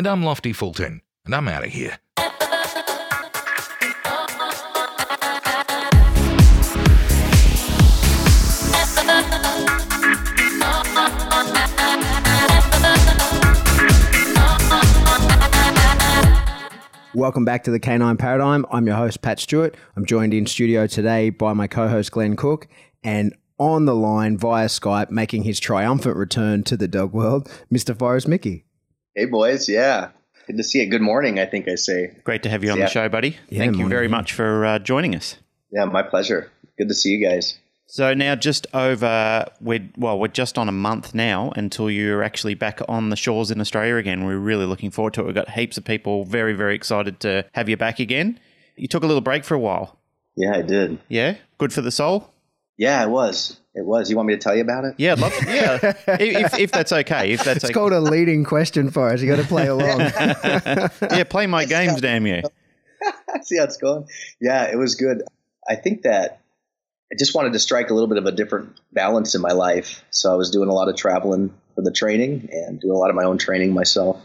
And I'm Lofty Fulton, and I'm out of here. Welcome back to the Canine Paradigm. I'm your host, Pat Stewart. I'm joined in studio today by my co host, Glenn Cook, and on the line via Skype, making his triumphant return to the dog world, Mr. Forrest Micke. Hey, boys. Yeah. Good to see you. Good morning, I think I say. Great to have you on Yeah. the show, buddy. Yeah, Thank you very much for uh, joining us. Yeah, my pleasure. Good to see you guys. So now, just over, we're well, we're just on a month now until you're actually back on the shores in Australia again. We're really looking forward to it. We've got heaps of people very, very excited to have you back again. You took a little break for a while, Yeah, I did. yeah? Good for the soul. Yeah, it was. It was. You want me to tell you about it? Yeah, love to, yeah. if, if that's okay, if that's okay. It's okay. called a leading question for us. You got to play along. yeah, play my games, damn you. see how it's going. Yeah, it was good. I think that I just wanted to strike a little bit of a different balance in my life. So I was doing a lot of traveling for the training and doing a lot of my own training myself.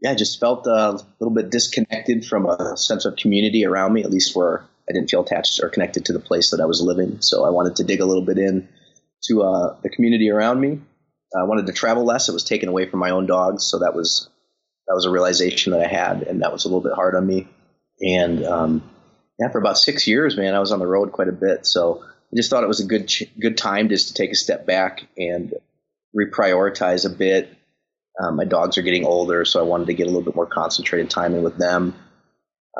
Yeah, I just felt uh, a little bit disconnected from a sense of community around me, at least where I didn't feel attached or connected to the place that I was living. So I wanted to dig a little bit in to uh, the community around me. I wanted to travel less. It was taken away from my own dogs, so that was that was a realization that I had, and that was a little bit hard on me. And um, yeah, for about six years, man, I was on the road quite a bit. So I just thought it was a good good time just to take a step back and reprioritize a bit. Um, my dogs are getting older, so I wanted to get a little bit more concentrated time in with them.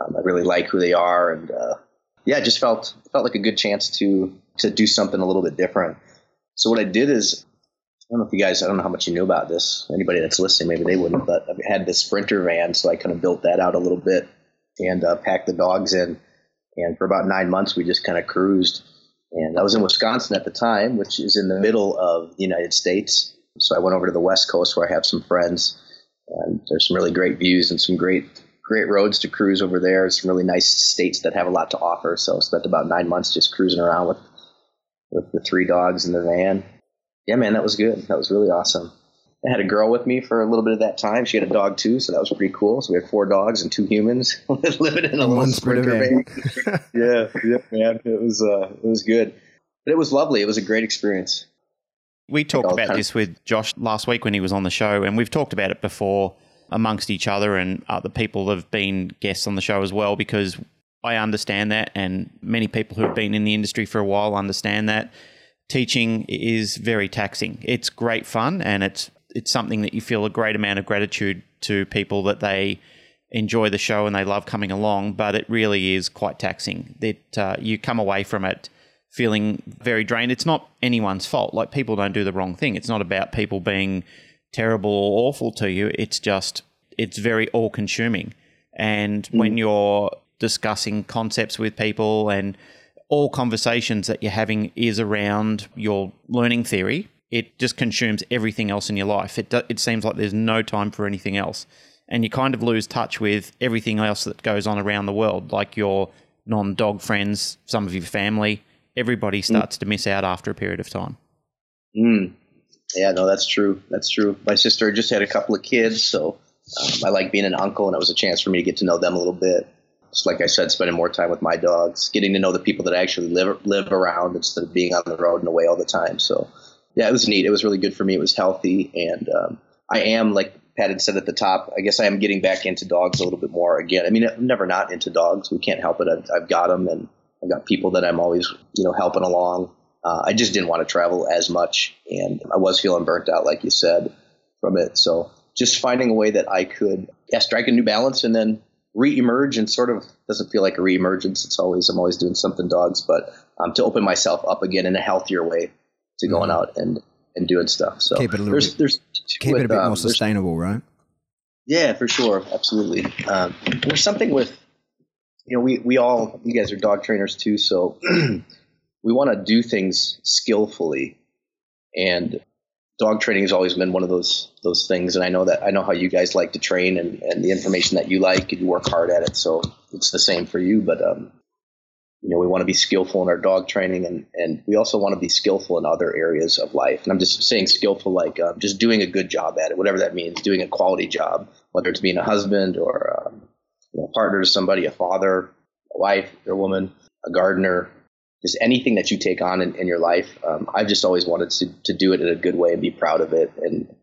Um, I really like who they are, and uh, yeah, it just felt felt like a good chance to to do something a little bit different. So what I did is, I don't know if you guys, I don't know how much you knew about this. Anybody that's listening, maybe they wouldn't, but I had this Sprinter van, so I kind of built that out a little bit and uh, packed the dogs in. And for about nine months, we just kind of cruised. And I was in Wisconsin at the time, which is in the middle of the United States. So I went over to the West Coast where I have some friends, and there's some really great views and some great great roads to cruise over there. Some really nice states that have a lot to offer. So I spent about nine months just cruising around with with the three dogs in the van. Yeah, man, that was good. That was really awesome. I had a girl with me for a little bit of that time. She had a dog too, so that was pretty cool. So we had four dogs and two humans living in a little One Sprinter sprinter van. yeah, yeah, man, it was uh, it was good, but it was lovely. It was a great experience. We talked about kind- this with Josh last week when he was on the show, and we've talked about it before amongst each other and other people have been guests on the show as well because I understand that, and many people who have been in the industry for a while understand that teaching is very taxing. It's great fun, and it's it's something that you feel a great amount of gratitude to people that they enjoy the show and they love coming along, but it really is quite taxing. That uh, you come away from it feeling very drained. It's not anyone's fault. Like people don't do the wrong thing. It's not about people being terrible or awful to you. It's just it's very all consuming. And when you're discussing concepts with people and all conversations that you're having is around your learning theory, it just consumes everything else in your life. It do, it seems like there's no time for anything else. And you kind of lose touch with everything else that goes on around the world, like your non dog friends, some of your family. Everybody starts to miss out after a period of time. Mm. Yeah, no, that's true. That's true. My sister just had a couple of kids, so um, I like being an uncle, and it was a chance for me to get to know them a little bit. Like I said, spending more time with my dogs, getting to know the people that I actually live live around instead of being on the road and away all the time. So, yeah, it was neat. It was really good for me. It was healthy, and um, I am like Pat had said at the top. I guess I am getting back into dogs a little bit more again. I mean, I'm never not into dogs. We can't help it. I've, I've got them, and I've got people that I'm always you know helping along. Uh, I just didn't want to travel as much, and I was feeling burnt out, like you said, from it. So just finding a way that I could, yeah, strike a new balance and then re-emerge and sort of doesn't feel like a re-emergence. It's always I'm always doing something dogs, but um, to open myself up again in a healthier way to going out and and doing stuff. So Keep it a little there's bit- there's Keep it a bit um, more sustainable, right? Yeah, for sure, absolutely. Um, there's something with you know we we all you guys are dog trainers too, so we want to do things skillfully, and dog training has always been one of those those things. And I know that I know how you guys like to train and and the information that you like, and you work hard at it. So it's the same for you, but um, you know, we want to be skillful in our dog training and, and we also want to be skillful in other areas of life. And I'm just saying skillful, like um, just doing a good job at it, whatever that means, doing a quality job, whether it's being a husband or um, you know, a partner to somebody, a father, a wife, a woman, a gardener, just anything that you take on in, in your life. Um, I've just always wanted to, to do it in a good way and be proud of it and,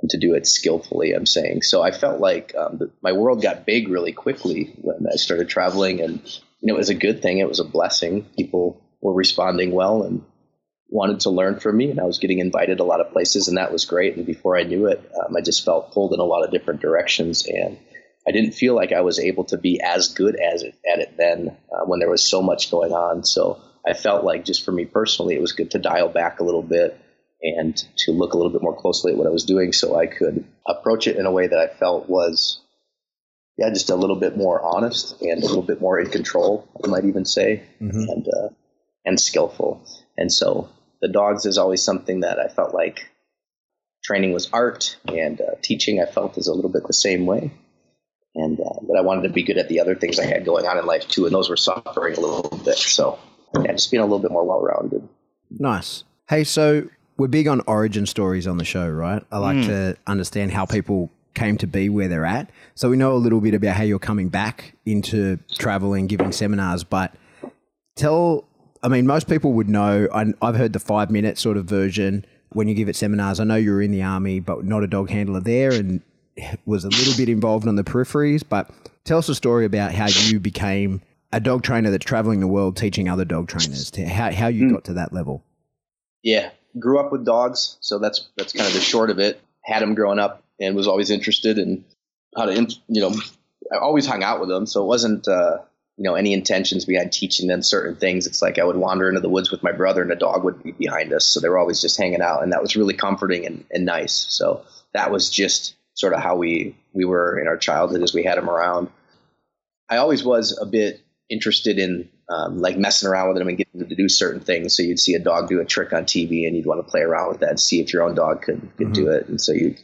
and to do it skillfully, I'm saying. So I felt like um, the, my world got big really quickly when I started traveling and you know, it was a good thing. It was a blessing. People were responding well and wanted to learn from me, and I was getting invited a lot of places, and that was great. And before I knew it, um, I just felt pulled in a lot of different directions, and I didn't feel like I was able to be as good as it, at it then uh, when there was so much going on. So I felt like just for me personally, it was good to dial back a little bit and to look a little bit more closely at what I was doing, so I could approach it in a way that I felt was yeah, just a little bit more honest and a little bit more in control, I might even say, mm-hmm. and uh, and skillful. And so the dogs is always something that I felt like training was art, and uh, teaching I felt is a little bit the same way. And uh, but I wanted to be good at the other things I had going on in life too, and those were suffering a little bit. So yeah, just being a little bit more well rounded. Nice. Hey, so we're big on origin stories on the show, right? I like mm. to understand how people came to be where they're at. So we know a little bit about how you're coming back into traveling, giving seminars, but tell, I mean, most people would know, I've heard the five minute sort of version when you give it seminars. I know you were in the army, but not a dog handler there and was a little bit involved on the peripheries. But tell us a story about how you became a dog trainer that's traveling the world teaching other dog trainers, to how, how you mm. got to that level. Yeah, grew up with dogs, so that's that's kind of the short of it. Had them growing up and was always interested in how to, you know, I always hung out with them. So it wasn't, uh, you know, any intentions behind teaching them certain things. It's like I would wander into the woods with my brother and a dog would be behind us. So they were always just hanging out and that was really comforting and, and nice. So that was just sort of how we, we were in our childhood as we had them around. I always was a bit interested in um, like messing around with them and getting them to do certain things. So you'd see a dog do a trick on TV and you'd want to play around with that and see if your own dog could, could mm-hmm. do it. And so you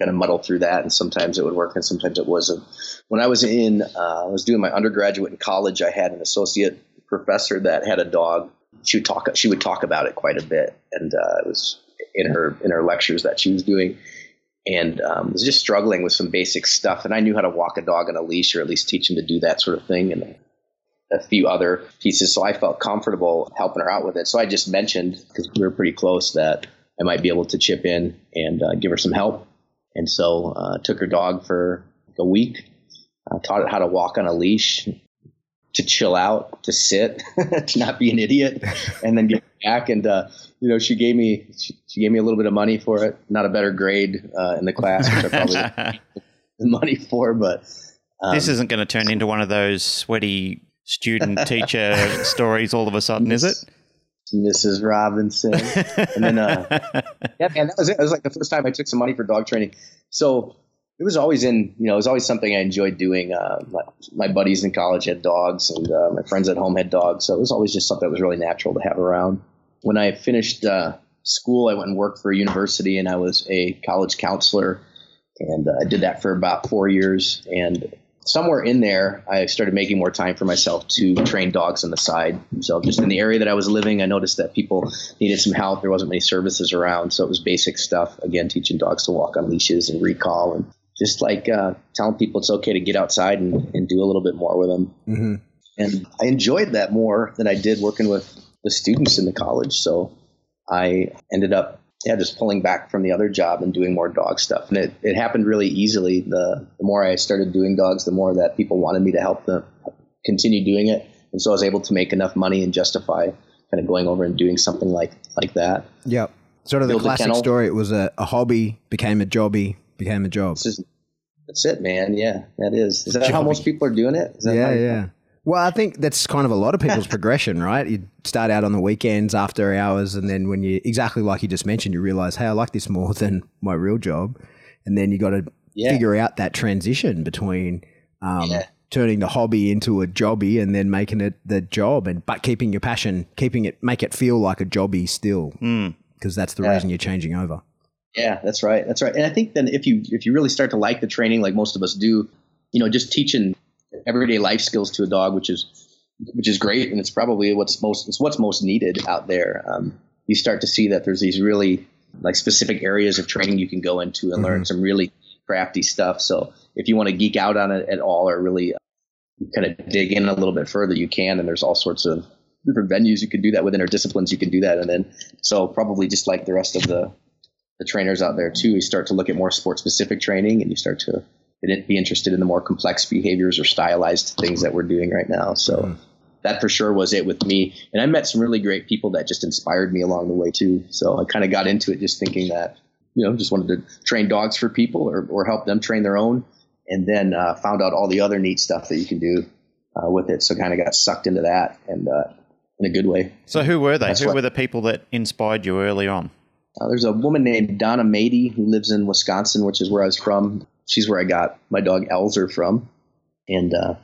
kind of muddle through that, and sometimes it would work, and sometimes it wasn't. When I was in, uh, I was doing my undergraduate in college. I had an associate professor that had a dog. She would talk. She would talk about it quite a bit, and uh, it was in her in her lectures that she was doing, and um, was just struggling with some basic stuff. And I knew how to walk a dog on a leash, or at least teach him to do that sort of thing, and a few other pieces. So I felt comfortable helping her out with it. So I just mentioned because we were pretty close that I might be able to chip in and uh, give her some help. And so uh, took her dog for a week, uh, taught it how to walk on a leash, to chill out, to sit, to not be an idiot, and then get back. And uh, you know, she gave me she, she, gave me a little bit of money for it. Not a better grade uh, in the class, which I probably the money for. But um, this isn't going to turn into one of those sweaty student teacher stories all of a sudden, is it? Mrs. Robinson. And then, uh, yeah, man, that was it. It was like the first time I took some money for dog training. So it was always in, you know, it was always something I enjoyed doing. Uh, my, my, buddies in college had dogs and uh, my friends at home had dogs. So it was always just something that was really natural to have around. When I finished uh, school, I went and worked for a university and I was a college counselor. And uh, I did that for about four years. And somewhere in there, I started making more time for myself to train dogs on the side. So just in the area that I was living, I noticed that people needed some help. There wasn't many services around, so it was basic stuff. Again, teaching dogs to walk on leashes and recall, and just like uh, telling people it's okay to get outside and, and do a little bit more with them. Mm-hmm. And I enjoyed that more than I did working with the students in the college. So I ended up yeah, just pulling back from the other job and doing more dog stuff. And it, it happened really easily. The, the more I started doing dogs, the more that people wanted me to help them continue doing it. And so I was able to make enough money and justify kind of going over and doing something like, like that. Yep. Sort of Build the classic story. It was a, a hobby, became a jobby, became a job. Is, that's it, man. Yeah, that is. Is that jobby. how most people are doing it? yeah, yeah. Well, I think that's kind of a lot of people's progression, right? You start out on the weekends after hours, and then when you exactly like you just mentioned, you realize, hey, I like this more than my real job, and then you got to Yeah. figure out that transition between um, Yeah. turning the hobby into a jobby and then making it the job, and but keeping your passion, keeping it, make it feel like a jobby still, Mm. because that's the Yeah. reason you're changing over. Yeah, that's right. That's right. And I think then if you if you really start to like the training, like most of us do, you know, just teaching everyday life skills to a dog, which is which is great, and it's probably what's most it's what's most needed out there. Um, you start to see that there's these really like specific areas of training you can go into and learn some really crafty stuff. So if you want to geek out on it at all, or really kind of dig in a little bit further, you can. And there's all sorts of different venues you can do that within, or disciplines you can do that. And then so probably just like the rest of the the trainers out there too, you start to look at more sport specific training and you start to be interested in the more complex behaviors or stylized things that we're doing right now. So that for sure was it with me. And I met some really great people that just inspired me along the way too. So I kind of got into it just thinking that, you know, just wanted to train dogs for people or, or help them train their own. And then uh, found out all the other neat stuff that you can do uh, with it. So kind of got sucked into that and uh, in a good way. So who were they? That's who what- were the people that inspired you early on? Uh, there's a woman named Donna Mady who lives in Wisconsin, which is where I was from. She's where I got my dog Elzer from, and uh,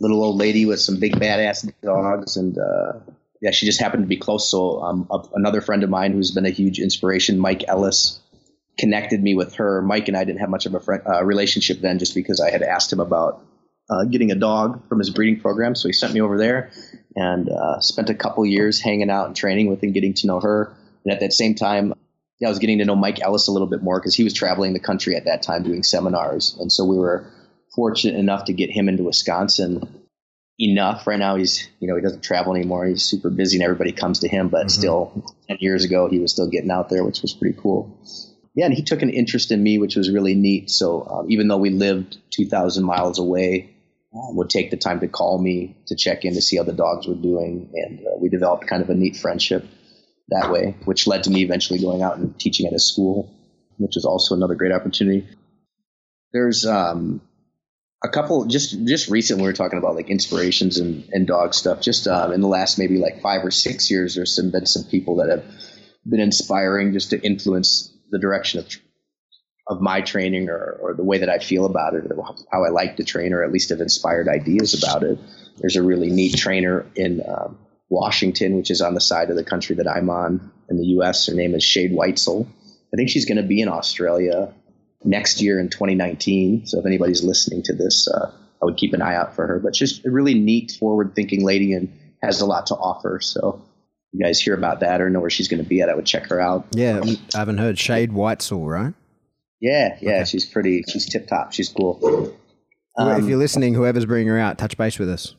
little old lady with some big badass dogs. And uh, yeah, she just happened to be close. So um, a, another friend of mine who's been a huge inspiration, Mike Ellis, connected me with her. Mike and I didn't have much of a friend, uh, relationship then, just because I had asked him about uh, getting a dog from his breeding program. So he sent me over there and uh, spent a couple years hanging out and training with and getting to know her. And at that same time, I was getting to know Mike Ellis a little bit more because he was traveling the country at that time doing seminars. And so we were fortunate enough to get him into Wisconsin enough. Right now, he's, you know, he doesn't travel anymore. He's super busy and everybody comes to him. But still, 10 years ago, he was still getting out there, which was pretty cool. Yeah, and he took an interest in me, which was really neat. So um, even though we lived 2,000 miles away, uh, would take the time to call me to check in to see how the dogs were doing. And uh, we developed kind of a neat friendship that way, which led to me eventually going out and teaching at a school, which was also another great opportunity. There's um, a couple just just recently we were talking about like inspirations and, and dog stuff. Just um, in the last maybe like five or six years, there's some, been some people that have been inspiring just to influence the direction of of my training or, or the way that I feel about it or how I like to train or at least have inspired ideas about it. There's a really neat trainer in um, Washington, which is on the side of the country that I'm on in the U.S. Her name is Shade Whitesel. I think she's going to be in Australia next year in 2019. So if anybody's listening to this, uh, I would keep an eye out for her. But she's a really neat, forward-thinking lady and has a lot to offer. So if you guys hear about that or know where she's going to be at, I would check her out. Yeah, I haven't heard Shade Whitesel, right? Yeah, yeah, she's pretty. She's tip top. She's cool. Well, if Um, you're listening, whoever's bringing her out, touch base with us.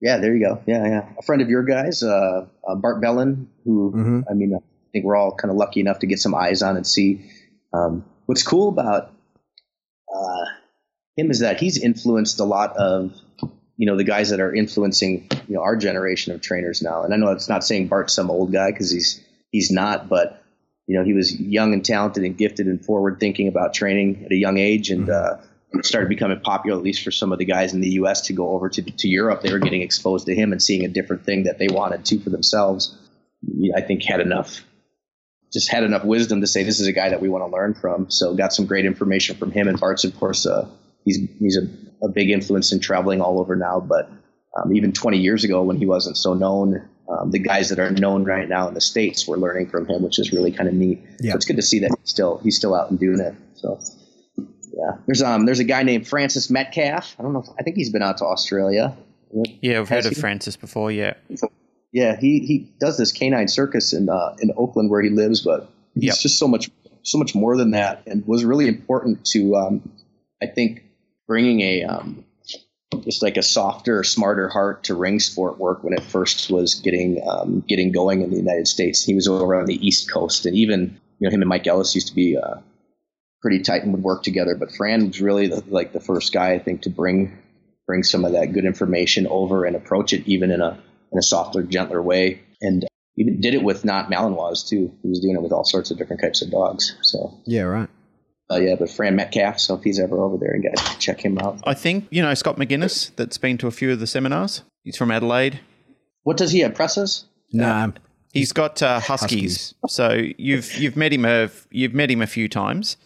Yeah, there you go. Yeah, yeah. A friend of your guys, uh, uh, Bart Bellon, who Mhm. I mean, I think we're all kind of lucky enough to get some eyes on and see. Um, what's cool about uh, him is that he's influenced a lot of you know the guys that are influencing you know our generation of trainers now. And I know it's not saying Bart's some old guy because he's he's not, but you know he was young and talented and gifted and forward thinking about training at a young age and. Uh, started becoming popular, at least for some of the guys in the U.S. to go over to, to Europe. They were getting exposed to him and seeing a different thing that they wanted to for themselves. I think had enough, just had enough wisdom to say this is a guy that we want to learn from. So got some great information from him. And Bart's, of course, uh, he's he's a, a big influence in traveling all over now. But um, even 20 years ago, when he wasn't so known, um, the guys that are known right now in the states were learning from him, which is really kind of neat. Yeah. So it's good to see that he's still he's still out and doing it. So. Yeah, there's um there's a guy named Francis Metcalf. I don't know. If, I think he's been out to Australia. Yeah, I've heard Has of? Francis before. Yeah, Yeah, he he does this canine circus in uh, in Oakland where he lives, but he's Yep. just so much so much more than that, and was really important to um, I think bringing a um, just like a softer, smarter heart to ring sport work when it first was getting um, getting going in the United States. He was over on the East Coast, and even you know him and Mike Ellis used to be uh, pretty tight and would work together. But Fran was really the, like the first guy I think to bring bring some of that good information over and approach it even in a in a softer, gentler way. And he did it with not Malinois too. He was doing it with all sorts of different types of dogs. So Yeah, right. uh, yeah, but Fran Metcalf. So if he's ever over there, you guys check him out. I think you know Scott McGuinness that's been to a few of the seminars. He's from Adelaide. What does he have? Presses? Nah, He's got uh, huskies. Huskies. So you've you've met him a you've met him a few times.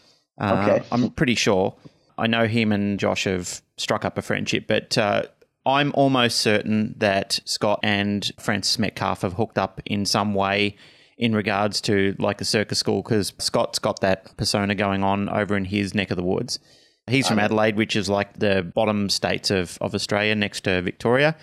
Uh, Okay. I'm pretty sure. I know him and Josh have struck up a friendship, but uh, I'm almost certain that Scott and Francis Metcalf have hooked up in some way in regards to like the circus school because Scott's got that persona going on over in his neck of the woods. He's from Adelaide, which is like the bottom states of, of Australia next to Victoria.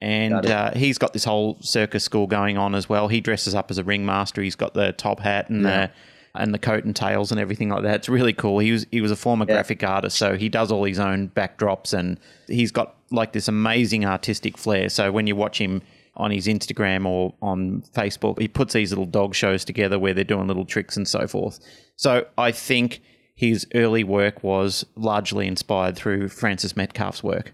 And uh, he's got this whole circus school going on as well. He dresses up as a ringmaster. He's got the top hat and the and the coat and tails and everything like that. It's really cool. He was he was a former graphic artist, so he does all his own backdrops and he's got like this amazing artistic flair. So when you watch him on his Instagram or on Facebook, he puts these little dog shows together where they're doing little tricks and so forth. So I think his early work was largely inspired through Francis Metcalf's work.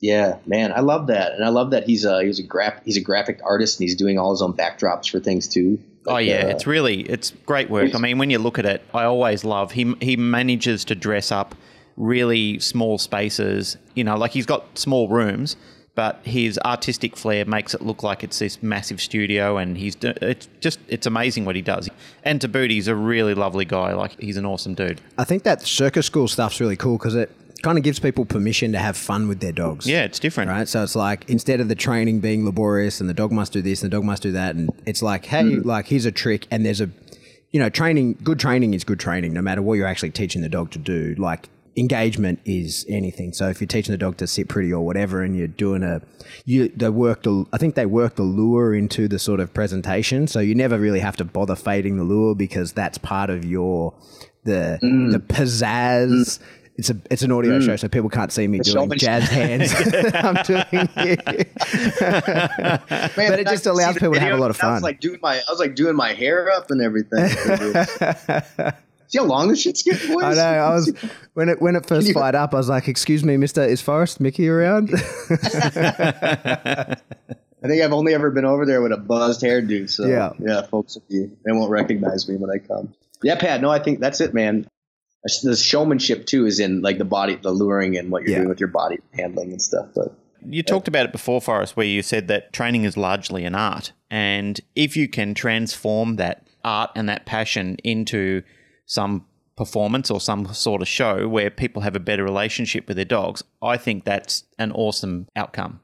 Yeah, man, I love that, and I love that he's a he's a graph he's a graphic artist, and he's doing all his own backdrops for things too. Oh yeah, uh, it's really it's great work. I mean, when you look at it, I always love he he manages to dress up really small spaces. You know, like he's got small rooms, but his artistic flair makes it look like it's this massive studio, and he's it's just it's amazing what he does. And he's a really lovely guy. Like he's an awesome dude. I think that circus school stuff's really cool because it kind of gives people permission to have fun with their dogs. Yeah, it's different. Right. So it's like instead of the training being laborious and the dog must do this and the dog must do that, and it's like, hey, hmm. like here's a trick, and there's a, you know, training. Good training is good training, no matter what you're actually teaching the dog to do. Like engagement is anything. So if you're teaching the dog to sit pretty or whatever, and you're doing a, you they work the, I think they work the lure into the sort of presentation, so you never really have to bother fading the lure because that's part of your the hmm. the pizzazz. Hmm. It's a it's an audio mm. show, so people can't see me doing showmanship. jazz hands. I'm doing man, but it just allows people to have a lot of I was fun. like doing my I was like doing my hair up and everything. See how long this shit's getting, boys? I know. I was when it when it first fired up. I was like, "Excuse me, Mister, is Forrest Micke around?" I think I've only ever been over there with a buzzed hairdo. So Yeah. yeah, folks, will be, they won't recognize me when I come. Yeah, Pat. No, I think that's it, man. The showmanship too is in like the body, the luring, and what you're Yeah. doing with your body handling and stuff. But You talked about it before, Forrest, where you said that training is largely an art. And if you can transform that art and that passion into some performance or some sort of show where people have a better relationship with their dogs, I think that's an awesome outcome.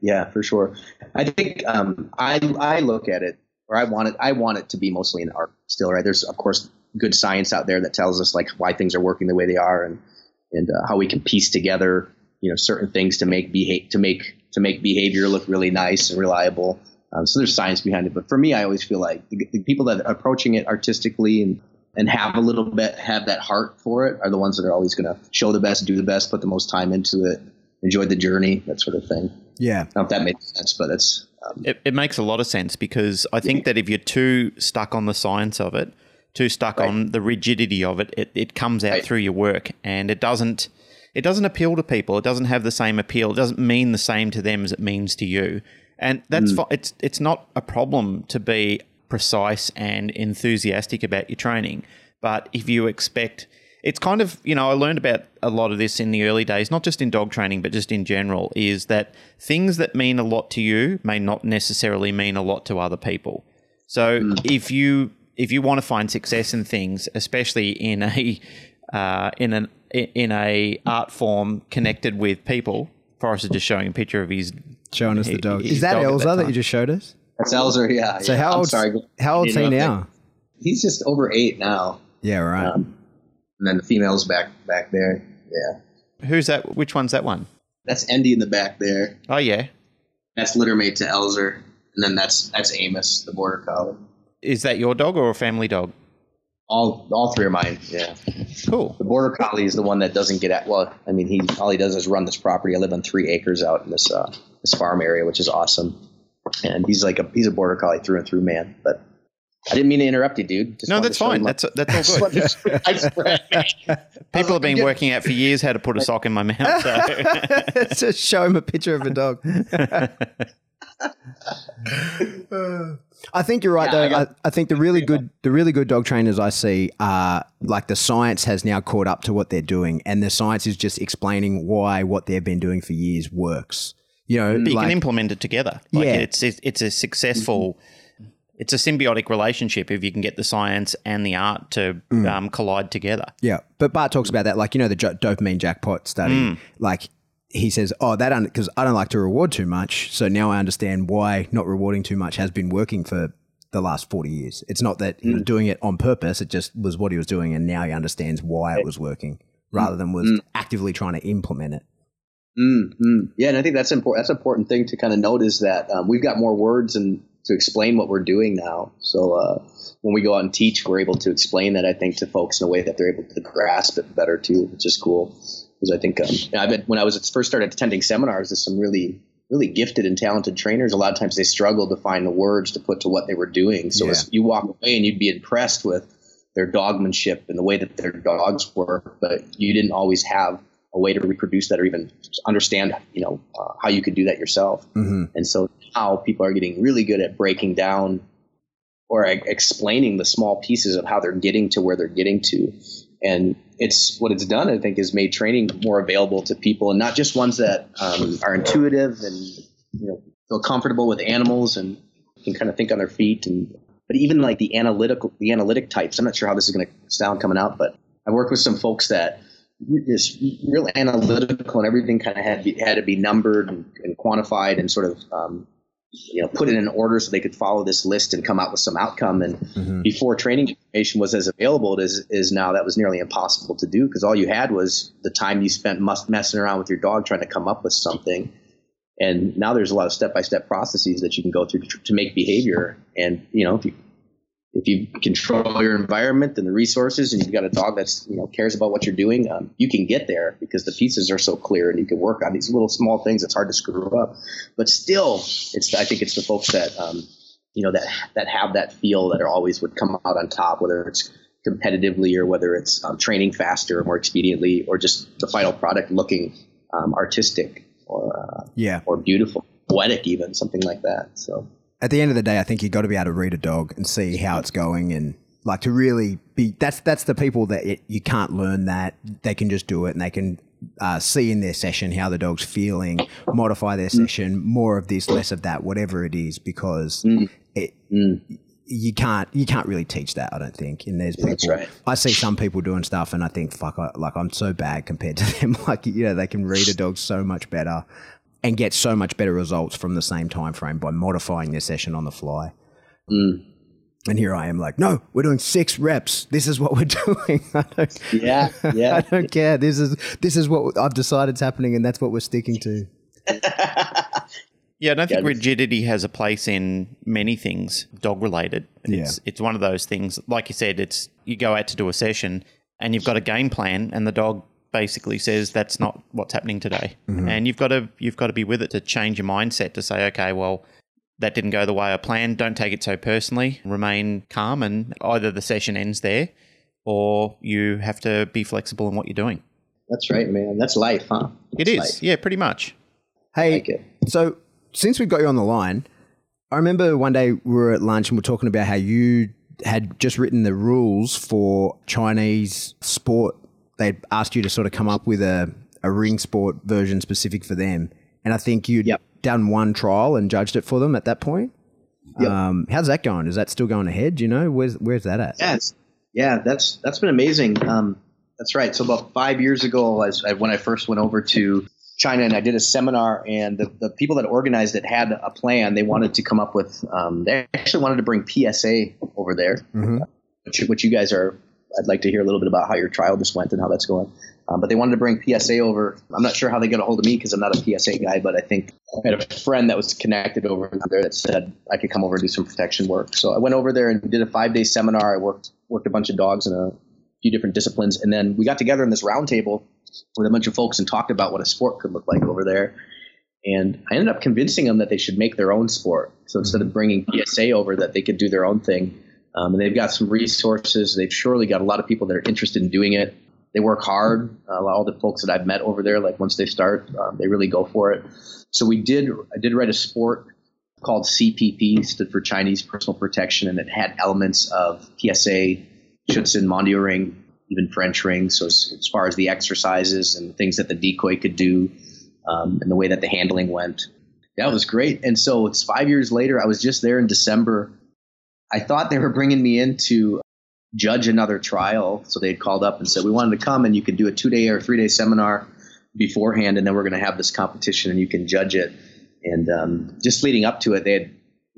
Yeah, for sure. I think um, I I look at it, or I want it. I want it to be mostly an art still, right? There's of course good science out there that tells us like why things are working the way they are, and and uh, how we can piece together, you know, certain things to make beha- to make to make behavior look really nice and reliable. Um, so there's science behind it, but for me, I always feel like the, the people that are approaching it artistically and and have a little bit have that heart for it are the ones that are always going to show the best, do the best, put the most time into it, enjoy the journey, that sort of thing. yeah, I don't know if that makes sense, but it's um, It, it makes a lot of sense because I think that if you're too stuck on the science of it, too stuck Right. on the rigidity of it, it, it comes out Right. through your work and it doesn't it doesn't appeal to people. It doesn't have the same appeal. It doesn't mean the same to them as it means to you. And that's mm. fi- it's it's not a problem to be precise and enthusiastic about your training, but if you expect it's kind of you know I learned about a lot of this in the early days, not just in dog training, but just in general, is that things that mean a lot to you may not necessarily mean a lot to other people. So mm. if you if you want to find success in things, especially in a uh, in an in a art form connected with people, Forrest is just showing a picture of his. showing us the dog. Is that dog Elza that that, you just showed us? that's Elzer. Yeah. So yeah. how old? sorry. How old's You he know, now? He's just over eight now. Yeah, right. Um, and then the female's back back there. Yeah. Who's that? Which one's that one? That's Endy in the back there. Oh yeah, That's littermate to Elzer. And then that's that's Amos, the border collie. Is that your dog or a family dog? All all three are mine. Yeah. Cool. The border collie is the one that doesn't get at. Well, I mean, he all he does is run this property. I live on three acres out in this uh, this farm area, which is awesome. And he's like a he's a border collie through and through, man. But I didn't mean to interrupt you, dude. Just No, that's to show you fine. my- That's that's all good. Just wanted to show you my spread. People have been working out for years how to put a sock in my mouth. So. just show him a picture of a dog. I think you're right Yeah, though. I, got- I think the really good the really good dog trainers I see are like the science has now caught up to what they're doing, and the science is just explaining why what they've been doing for years works. You know, But you like, can implement it together. Like Yeah. it's it's a successful it's a symbiotic relationship if you can get the science and the art to Mm. um, collide together. Yeah, but Bart talks about that, like you know the jo- dopamine jackpot study. Like he says, "Oh, that because I don't like to reward too much, so now I understand why not rewarding too much has been working for the last forty years. It's not that he was doing it on purpose; it just was what he was doing, and now he understands why it was working, rather than was actively trying to implement it." Mm, mm. Yeah, and I think that's important. That's an important thing to kind of note is that um, we've got more words and to explain what we're doing now. So uh, when we go out and teach, we're able to explain that I think to folks in a way that they're able to grasp it better too, which is cool. Because I think um, you know, I bet when I was first started attending seminars, there's some really really gifted and talented trainers. A lot of times they struggle to find the words to put to what they were doing. So Yeah. you walk away and you'd be impressed with their dogmanship and the way that their dogs work, but you didn't always have a way to reproduce that or even understand, you know, uh, how you could do that yourself. hmm And so now people are getting really good at breaking down or explaining the small pieces of how they're getting to where they're getting to. And it's what it's done, I think, is made training more available to people and not just ones that um, are intuitive and you know feel comfortable with animals and can kind of think on their feet and but even like the analytical the analytic types. I'm not sure how this is going to sound coming out, but I worked with some folks that is real analytical and everything kind of had had to be numbered and, and quantified and sort of um, you know put it in order so they could follow this list and come out with some outcome. And hmm before training information was as available as is now that was nearly impossible to do because all you had was the time you spent must messing around with your dog trying to come up with something. And now there's a lot of step-by-step processes that you can go through to, to make behavior. And you know if you if you control your environment and the resources and you've got a dog that's you know cares about what you're doing um, you can get there because the pieces are so clear and you can work on these little small things. It's hard to screw up. But still it's i think it's the folks that um, you know that that have that feel that are always would come out on top whether it's competitively or whether it's um, training faster or more expediently or just the final product looking um, artistic or uh, Yeah. or beautiful poetic even something like that. So At the end of the day, I think you've got to be able to read a dog and see how it's going and like to really be. That's that's the people that it, you can't learn that they can just do it and they can uh, see in their session how the dog's feeling, modify their mm. session, more of this, less of that, whatever it is, because mm. it. Mm. You can't you can't really teach that I don't think and there's people That's right. I see some people doing stuff and I think fuck I, like I'm so bad compared to them like you know they can read a dog so much better and get so much better results from the same time frame by modifying their session on the fly. Mm. And here I am like, no, we're doing six reps. This is what we're doing. I don't, yeah yeah I don't care. This is this is what I've decided is happening, and that's what we're sticking to. Yeah, I don't think Yeah, rigidity has a place in many things dog related. It's it's one of those things. Like you said, it's you go out to do a session and you've got a game plan, and the dog basically says that's not what's happening today, mm-hmm. and you've got to you've got to be with it to change your mindset to say, okay, well. That didn't go the way I planned. Don't take it so personally. Remain calm, and either the session ends there, or you have to be flexible in what you're doing. that's right man that's life huh That's is, life. yeah, pretty much. Hey, like so since we've got you on the line, I remember one day we were at lunch and we are talking about how you had just written the rules for Chinese sport. They asked you to sort of come up with a, a ring sport version specific for them. And I think you'd Yep. done one trial and judged it for them at that point. Yep. Um, how's that going? Is that still going ahead? Do you know? Where's, where's that at? Yeah, yeah, that's that's been amazing. Um, that's right. So about five years ago, as I, when I first went over to China and I did a seminar, and the, the people that organized it had a plan. They wanted to come up with. Um, they actually wanted to bring PSA over there, Mhm. which, which you guys are. I'd like to hear a little bit about how your trial just went and how that's going. Um, but they wanted to bring PSA over. I'm not sure how they got a hold of me because I'm not a PSA guy, but I think I had a friend that was connected over there that said I could come over and do some protection work. So I went over there and did a five day seminar. I worked worked a bunch of dogs in a few different disciplines, and then we got together in this round table with a bunch of folks and talked about what a sport could look like over there. And I ended up convincing them that they should make their own sport. So instead of bringing PSA over, that they could do their own thing. Um, and they've got some resources. They've surely got a lot of people that are interested in doing it. They work hard. Uh, all the folks that I've met over there, like once they start, um, they really go for it. So we did. I did write a sport called CPP, stood for Chinese Personal Protection, and it had elements of PSA, Schutzhund, Mondio ring, even French ring. So as, as far as the exercises and things that the decoy could do, um, and the way that the handling went, that was great. And so it's five years later. I was just there in December I thought they were bringing me in to judge another trial. So they had called up and said, We wanted to come and you could do a two day or three day seminar beforehand, and then we're going to have this competition and you can judge it. And um, just leading up to it, they had,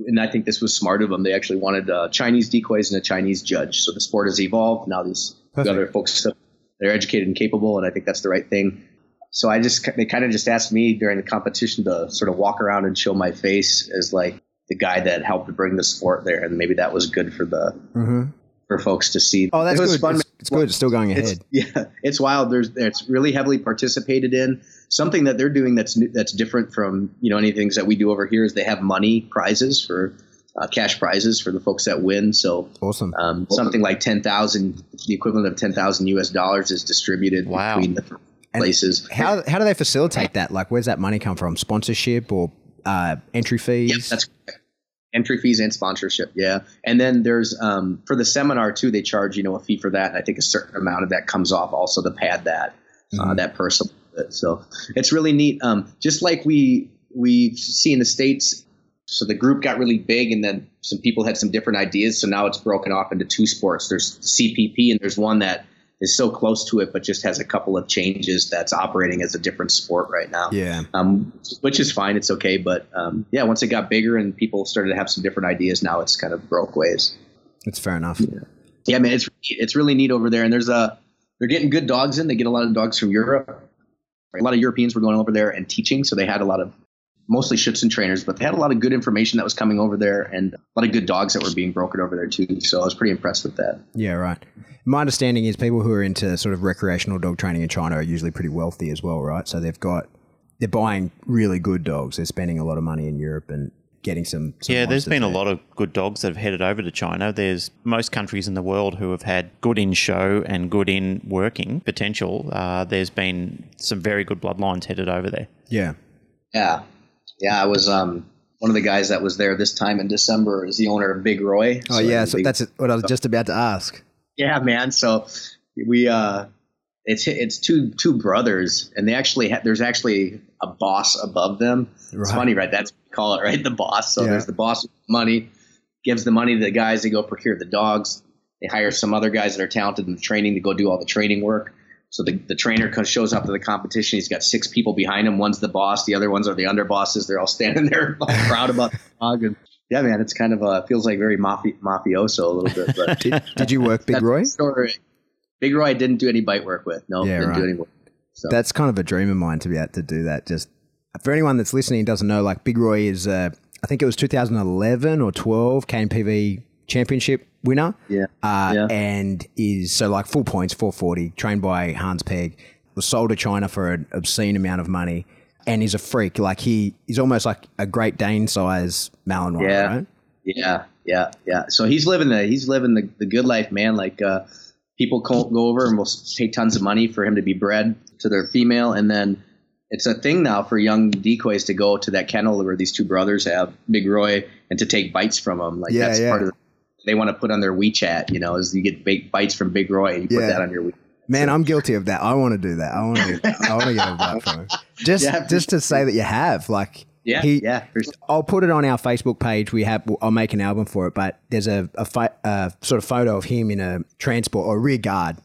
and I think this was smart of them, they actually wanted uh, Chinese decoys and a Chinese judge. So the sport has evolved. Now these Perfect. other folks, they're educated and capable, and I think that's the right thing. So I just, they kind of just asked me during the competition to sort of walk around and show my face as like the guy that helped bring the sport there. And maybe that was good for the, hmm for folks to see. Oh, that's it was good. fun. It's, it's good. It's still going It's, ahead. yeah, it's wild. There's it's really heavily participated in. Something that they're doing that's new, that's different from you know any things that we do over here is they have money prizes for uh, cash prizes for the folks that win. So Awesome. um, something like ten thousand, the equivalent of ten thousand U.S. dollars, is distributed Wow. between the And places. How how do they facilitate that? Like, where's that money come from? Sponsorship or uh, entry fees? Yep, that's correct. entry fees and sponsorship. Yeah, and then there's um, for the seminar too. They charge you know a fee for that, and I think a certain amount of that comes off also to pad that uh, Mhm. that person. So it's really neat. Um, just like we we see in the states. So the group got really big, and then some people had some different ideas. So now it's broken off into two sports. There's CPP, and there's one that is so close to it, but just has a couple of changes that's operating as a different sport right now yeah. um, which is fine. It's okay. But um, yeah, once it got bigger and people started to have some different ideas, now it's kind of broke ways. It's fair enough. Yeah. Yeah, man, it's it's really neat over there. And there's a they're getting good dogs in. They get a lot of dogs from Europe. A lot of Europeans were going over there and teaching, so they had a lot of mostly Schutzen trainers, but they had a lot of good information that was coming over there and a lot of good dogs that were being broken over there too. So I was pretty impressed with that. Yeah, right. My understanding is people who are into sort of recreational dog training in China are usually pretty wealthy as well, right? So they've got they're buying really good dogs. They're spending a lot of money in Europe and getting some. some Yeah, there's been a lot of good dogs that have headed over to China. There's most countries in the world who have had good in show and good in working potential. Uh, there's been some very good bloodlines headed over there. Yeah. Yeah, yeah. I was um one of the guys that was there this time in December is the owner of Big Roy. Oh yeah. Big- So that's what I was just about to ask. Yeah, man. So we uh it's it's two two brothers and they actually ha- there's actually a boss above them. It's funny, right? That's what we call it, right? The boss. So Yeah. there's the boss with money, gives the money to the guys they go procure the dogs. They hire some other guys that are talented in the training to go do all the training work. So the, the trainer shows up to the competition. He's got six people behind him. One's the boss. The other ones are the underbosses. They're all standing there proud about the dog. And yeah, man, it's kind of uh, feels like very mafi- mafioso a little bit. But Did, did you work Big Roy? story. Big Roy I didn't do any bite work with. No, Yeah, didn't do any work. So That's kind of a dream of mine to be able to do that. Just for anyone that's listening and doesn't know, like Big Roy is, uh, I think it was 2011 or 12 KNPV championship winner. yeah, uh, Yeah. and is so like full points, 440, trained by Hans Peg, was sold to China for an obscene amount of money, and is a freak. Like he, he's almost like a Great Dane size Malinois, Yeah. right? yeah, yeah, yeah. So he's living the he's living the, the good life, man. Like uh, people co- go over and will pay tons of money for him to be bred to their female, and then it's a thing now for young decoys to go to that kennel where these two brothers have Big Roy and to take bites from him. Like Yeah, that's yeah. part of the, they want to put on their WeChat. You know, is you get big bites from Big Roy and you put that on your WeChat. Man, I'm guilty of that. I want to do that. I want to. I want to get a bite from him. Just, Yeah, just to say that you have, like, Yeah, he, yeah. sure. I'll put it on our Facebook page. We have. I'll make an album for it, but there's a, a, pho- a sort of photo of him in a transport or rear guard,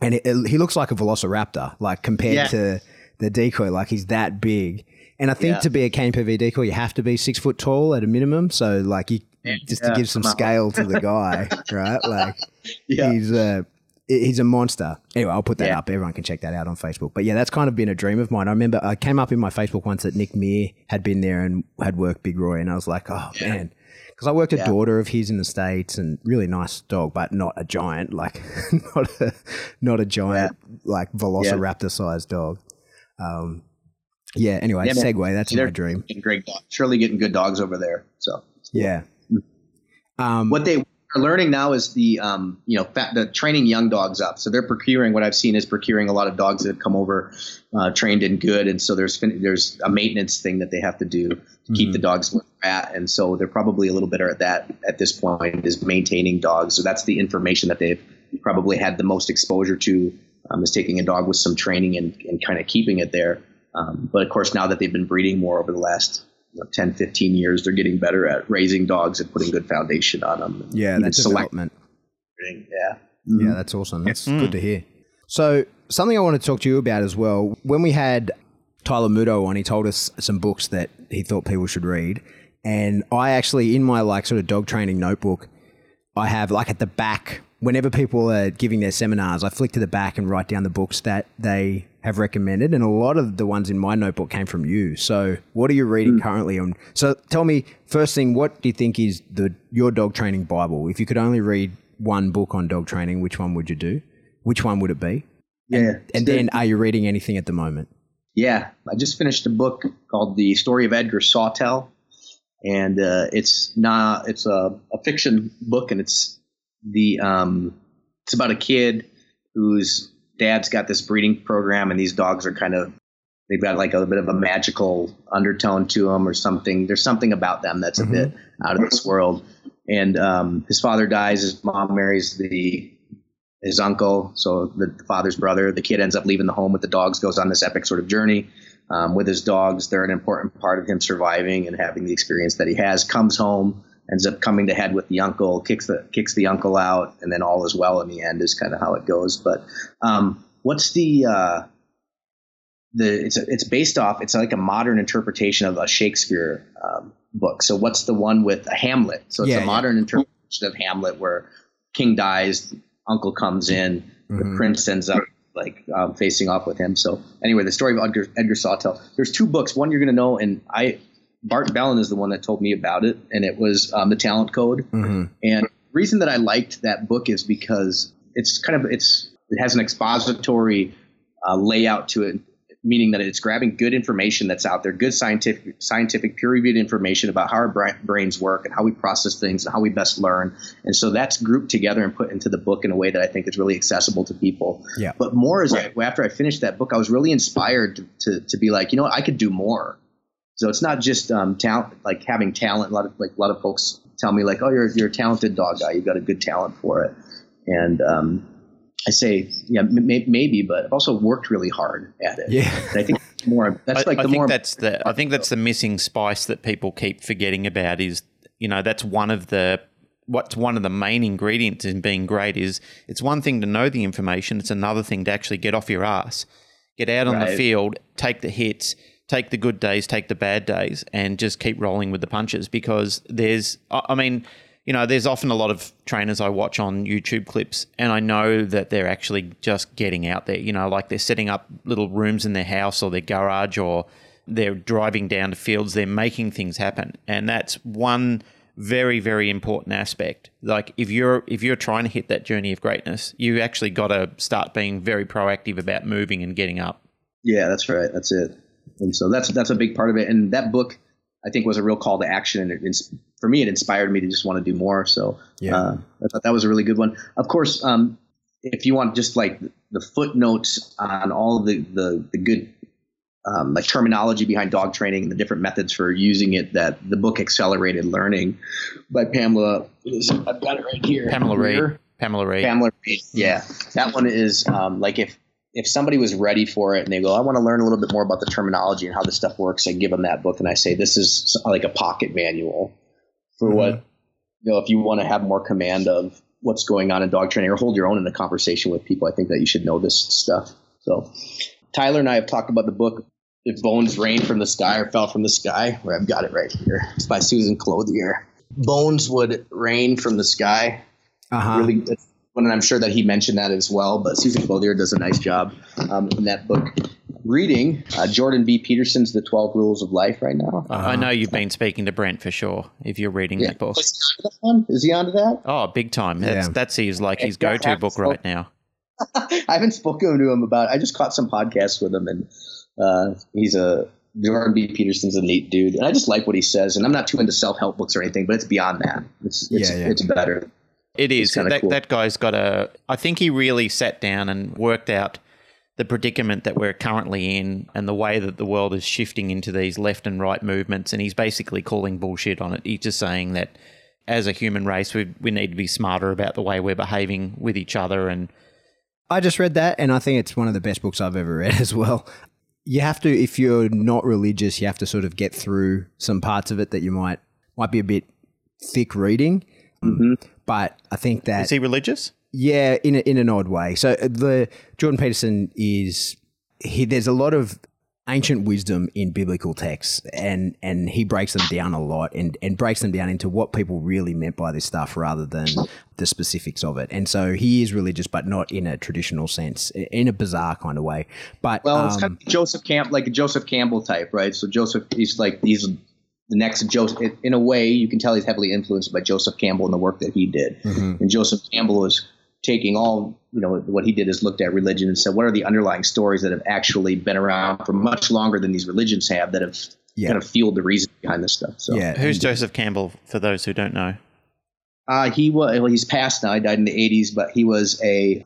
and it, it- he looks like a Velociraptor, like compared Yeah. to the decoy. Like he's that big. And I think Yeah. to be a KNPV decoy, you have to be six foot tall at a minimum. So like you, just to give some scale to the guy, right? Like Yeah. he's a he's a monster. Anyway, I'll put that Yeah. up. Everyone can check that out on Facebook. But yeah, that's kind of been a dream of mine. I remember I came up in my Facebook once that Nick Meir had been there and had worked Big Roy, and I was like, oh man. Because I worked a Yeah. daughter of his in the states, and really nice dog, but not a giant, like not a not a giant like Velociraptor sized dog. Um, yeah. Anyway, Yeah, segue. That's my dream. great dogs. Surely getting good dogs over there. So Yeah. Um, what they are learning now is the um, you know fat, the training young dogs up. So they're procuring. What I've seen is procuring a lot of dogs that have come over, uh, trained and good, and so there's fin- there's a maintenance thing that they have to do to keep the dogs where they're at, and so they're probably a little better at that at this point is maintaining dogs. So that's the information that they've probably had the most exposure to um, is taking a dog with some training and, and kind of keeping it there. Um, but of course, now that they've been breeding more over the last 10, 15 years, they're getting better at raising dogs and putting good foundation on them. Yeah, Even that select- development. Yeah. Yeah, mm. that's awesome. That's good mm. to hear. So, something I want to talk to you about as well. When we had Tyler Muto on, he told us some books that he thought people should read. And I actually, in my like sort of dog training notebook, I have like at the back, whenever people are giving their seminars, I flick to the back and write down the books that they have recommended. And a lot of the ones in my notebook came from you. So, what are you reading currently on? So, tell me, first thing, what do you think is the your dog training Bible? If you could only read one book on dog training, which one would you do? Which one would it be? Yeah. And then, are you reading anything at the moment? Yeah, I just finished a book called The Story of Edgar Sawtell, and uh, it's not it's a, a fiction book, and it's the um, it's about a kid whose dad's got this breeding program, and these dogs are kind of they've got like a bit of a magical undertone to them or something. There's something about them that's a bit out of this world. And um, his father dies. His mom marries the his uncle, so the father's brother. The kid ends up leaving the home with the dogs, goes on this epic sort of journey um, with his dogs. They're an important part of him surviving and having the experience that he has. Comes home, ends up coming to head with the uncle, kicks the kicks the uncle out, and then all is well in the end is kind of how it goes. But um, what's the uh, the it's it's based off it's like a modern interpretation of a Shakespeare um, book. So what's the one with a Hamlet? So it's Yeah, a yeah. modern interpretation of Hamlet where king dies, uncle comes in, the Mhm. prince ends up like um, facing off with him. So anyway, the story of Edgar, Edgar Sawtell. There's two books. One you're going to know, and I Bart Bellon is the one that told me about it, and it was um, the Talent Code. Mm-hmm. And the reason that I liked that book is because it's kind of it's it has an expository uh, layout to it, meaning that it's grabbing good information that's out there, good scientific scientific peer reviewed information about how our brains work and how we process things and how we best learn. And so that's grouped together and put into the book in a way that I think is really accessible to people. Yeah. But more is like after I finished that book, I was really inspired to, to, to be like, you know what, I could do more. So it's not just um, talent, like having talent. A lot of like a lot of folks tell me like, oh, you're you're a talented dog guy. You've got a good talent for it. And um, I say, yeah, may- maybe, but I've also worked really hard at it. Yeah. And I think more. That's I, like I the think more. that's the I think that's the missing spice that people keep forgetting about is you know that's one of the what's one of the main ingredients in being great is it's one thing to know the information it's another thing to actually get off your ass get out on the field take the hits take the good days take the bad days and just keep rolling with the punches because there's I mean you know, there's often a lot of trainers I watch on YouTube clips, and I know that they're actually just getting out there. You know, like they're setting up little rooms in their house or their garage, or they're driving down to fields. They're making things happen, and that's one very, very important aspect. Like if you're if you're trying to hit that journey of greatness, you actually got to start being very proactive about moving and getting up. Yeah, that's right. That's it. And so that's that's a big part of it. And that book, I think, was a real call to action. And it, for me, it inspired me to just want to do more. So Yeah. uh, I thought that was a really good one. Of course, um, if you want just like the footnotes on all the the, the good um, like terminology behind dog training and the different methods for using it, that the book Accelerated Learning by Pamela. is- I've got it right here. Pamela ray Pamela ray Pamela ray Yeah, that one is um, like if if somebody was ready for it and they go, I want to learn a little bit more about the terminology and how this stuff works. I give them that book and I say, this is like a pocket manual for what you know. If you want to have more command of what's going on in dog training or hold your own in a conversation with people, I think that you should know this stuff. So Tyler and I have talked about the book. If bones rain from the sky or fell from the sky, where I've got it right here. It's by Susan Clothier. Bones would rain from the sky Uh huh. really one, and I'm sure that he mentioned that as well. But Susan Clothier does a nice job um, in that book. Reading uh, Jordan B. Peterson's The 12 Rules of Life right now. I I know you've been speaking to Brent for sure if you're reading that book. Is he onto that? Is he onto that? Oh, big time. That's Yeah. that's his like his Yeah, go to book right now. I haven't spoken to him about. I just caught some podcasts with him, and uh, he's a Jordan B. Peterson's a neat dude, and I just like what he says. And I'm not too into self help books or anything, but it's beyond that. It's it's, Yeah, yeah. it's better. It is. That cool. that guy's got a I think he really sat down and worked out the predicament that we're currently in and the way that the world is shifting into these left and right movements and he's basically calling bullshit on it. He's just saying that as a human race we we need to be smarter about the way we're behaving with each other and I just read that, and I think it's one of the best books I've ever read as well. you have to if you're not religious, you have to sort of get through some parts of it that you might might be a bit thick reading. Mm-hmm. But I think that Is he religious? yeah, in a, in an odd way. So uh, the Jordan Peterson is he. There's a lot of ancient wisdom in biblical texts, and and he breaks them down a lot, and and breaks them down into what people really meant by this stuff, rather than the specifics of it. And so he is religious, but not in a traditional sense, in a bizarre kind of way. But Well, it's um, kind of Joseph Camp, like a Joseph Campbell type, right? So Joseph, he's like he's the next Joseph. In a way, you can tell he's heavily influenced by Joseph Campbell and the work that he did. mhm. And Joseph Campbell is taking all, you know, what he did is looked at religion and said, what are the underlying stories that have actually been around for much longer than these religions have that have Yeah. kind of fueled the reason behind this stuff. So yeah, Who's and- Joseph Campbell? For those who don't know, Uh, he was well, he's passed now. He died in the 80s, but he was a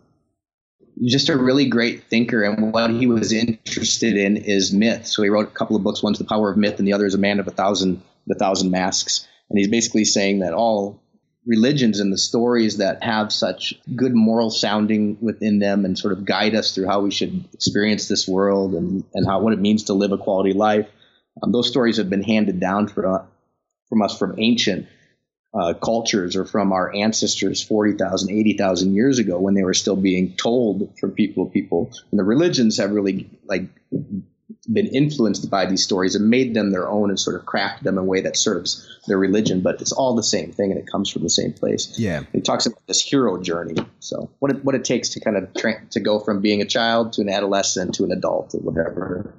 just a really great thinker. And what he was interested in is myth. So he wrote a couple of books. One's The Power of Myth, and the other is A Man of a Thousand the Thousand Masks. And he's basically saying that all religions and the stories that have such good moral sounding within them and sort of guide us through how we should experience this world and, and how what it means to live a quality life. Um, those stories have been handed down for, from us from ancient uh, cultures or from our ancestors 40,000, 80,000 years ago when they were still being told from people to people. And the religions have really like been influenced by these stories and made them their own and sort of crafted them in a way that serves their religion. But it's all the same thing and it comes from the same place. yeah, It talks about this hero journey. So what it, what it takes to kind of tra- to go from being a child to an adolescent to an adult or whatever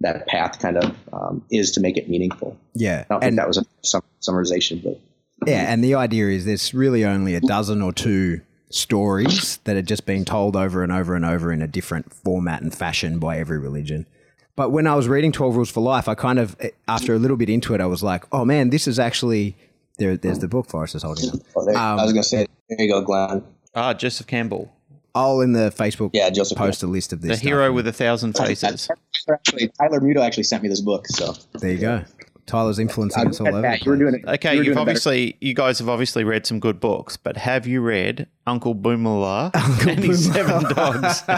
that path kind of um, is to make it meaningful. yeah, I don't think that was a sum- summarization, but Yeah, and the idea is there's really only a dozen or two stories that are just being told over and over and over in a different format and fashion by every religion. But when I was reading 12 Rules for Life, I kind of, after a little bit into it, I was like, oh man, this is actually, there, there's the book Forrest is holding up. Oh, there, Um, I was going to say, there you go, Glenn. ah, Joseph Campbell, I'll in the Facebook Yeah, Joseph. post a list of this. the stuff. hero with a thousand faces. Actually, Tyler Muto actually sent me this book. So There you go. Tyler's influencing us all over. the you were place. doing it. Okay, you you've doing a better- obviously, you guys have obviously read some good books, but have you read Uncle Boomala Uncle and his seven dogs?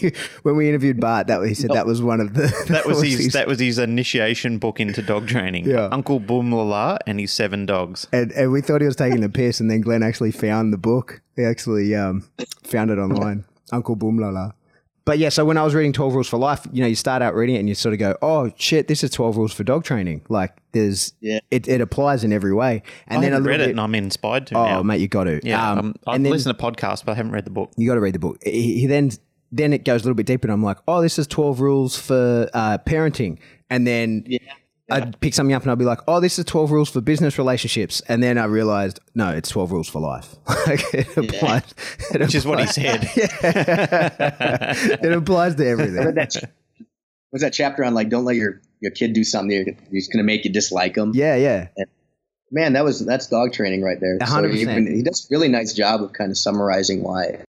You- when we interviewed Bart, that he said that was one of the That was his. That was his initiation book into dog training. Yeah. Uncle Boomala and his seven dogs. and, and we thought he was taking the piss, and then Glenn actually found the book. He actually um, found it online, Uncle Boomlala. But yeah, so when I was reading Twelve Rules for Life, you know, you start out reading it and you sort of go, "Oh shit, this is Twelve Rules for Dog Training." Like, there's, Yeah. it, it applies in every way. And I then a haven't little read it, and I'm inspired to oh now. mate, you got to, yeah, Um, um, I've and listened to podcasts, but I haven't read the book. you got to read the book. He, he then then it goes a little bit deeper, and I'm like, "Oh, this is Twelve Rules for uh, parenting," and then. I'd pick something up and I'd be like, "Oh, this is twelve rules for business relationships," and then I realized, no, it's twelve rules for life. like it applies, it Which is what he applies- said. it applies to everything. that was that chapter on like don't let your your kid do something you're, you're going to make you dislike them. Yeah, yeah, Man, that was that's dog training right there. A So hundred he, percent. he does a really nice job of kind of summarizing why